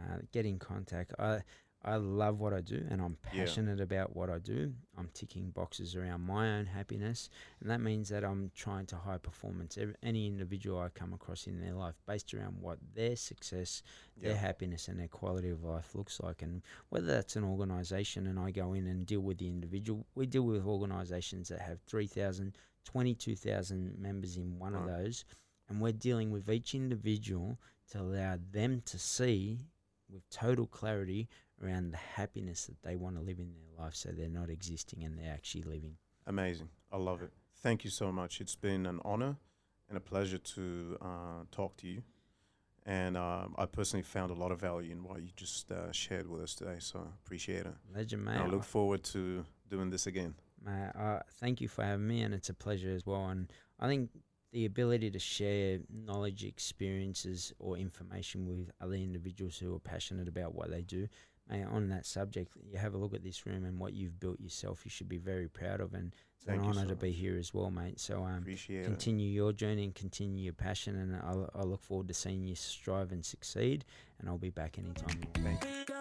[SPEAKER 1] Uh, get in contact. I I love what I do, and I'm
[SPEAKER 2] Yeah.
[SPEAKER 1] passionate about what I do. I'm ticking boxes around my own happiness, and that means that I'm trying to high performance ev- any individual I come across in their life based around what their success, their
[SPEAKER 2] Yeah.
[SPEAKER 1] happiness, and their quality of life looks like. And whether that's an organization and I go in and deal with the individual, we deal with organizations that have 3,000, 22,000 members in one of those, and we're dealing with each individual to allow them to see with total clarity around the happiness that they want to live in their life so they're not existing and they're actually living.
[SPEAKER 2] Amazing. I love it. Thank you so much. It's been an honor and a pleasure to uh, talk to you. And um, I personally found a lot of value in what you just uh, shared with us today. So I appreciate it.
[SPEAKER 1] Legend, mate.
[SPEAKER 2] And I
[SPEAKER 1] I-
[SPEAKER 2] look forward to doing this again.
[SPEAKER 1] Mate, uh, thank you for having me, and it's a pleasure as well. And I think the ability to share knowledge, experiences, or information with other individuals who are passionate about what they do, mate, on that subject, you have a look at this room and what you've built yourself. You should be very proud of, and it's
[SPEAKER 2] Thank
[SPEAKER 1] an honour
[SPEAKER 2] so
[SPEAKER 1] to be here as well, mate. So um,
[SPEAKER 2] Appreciate it.
[SPEAKER 1] continue your journey and continue your passion, and I, I look forward to seeing you strive and succeed. And I'll be back anytime.
[SPEAKER 2] Thank you.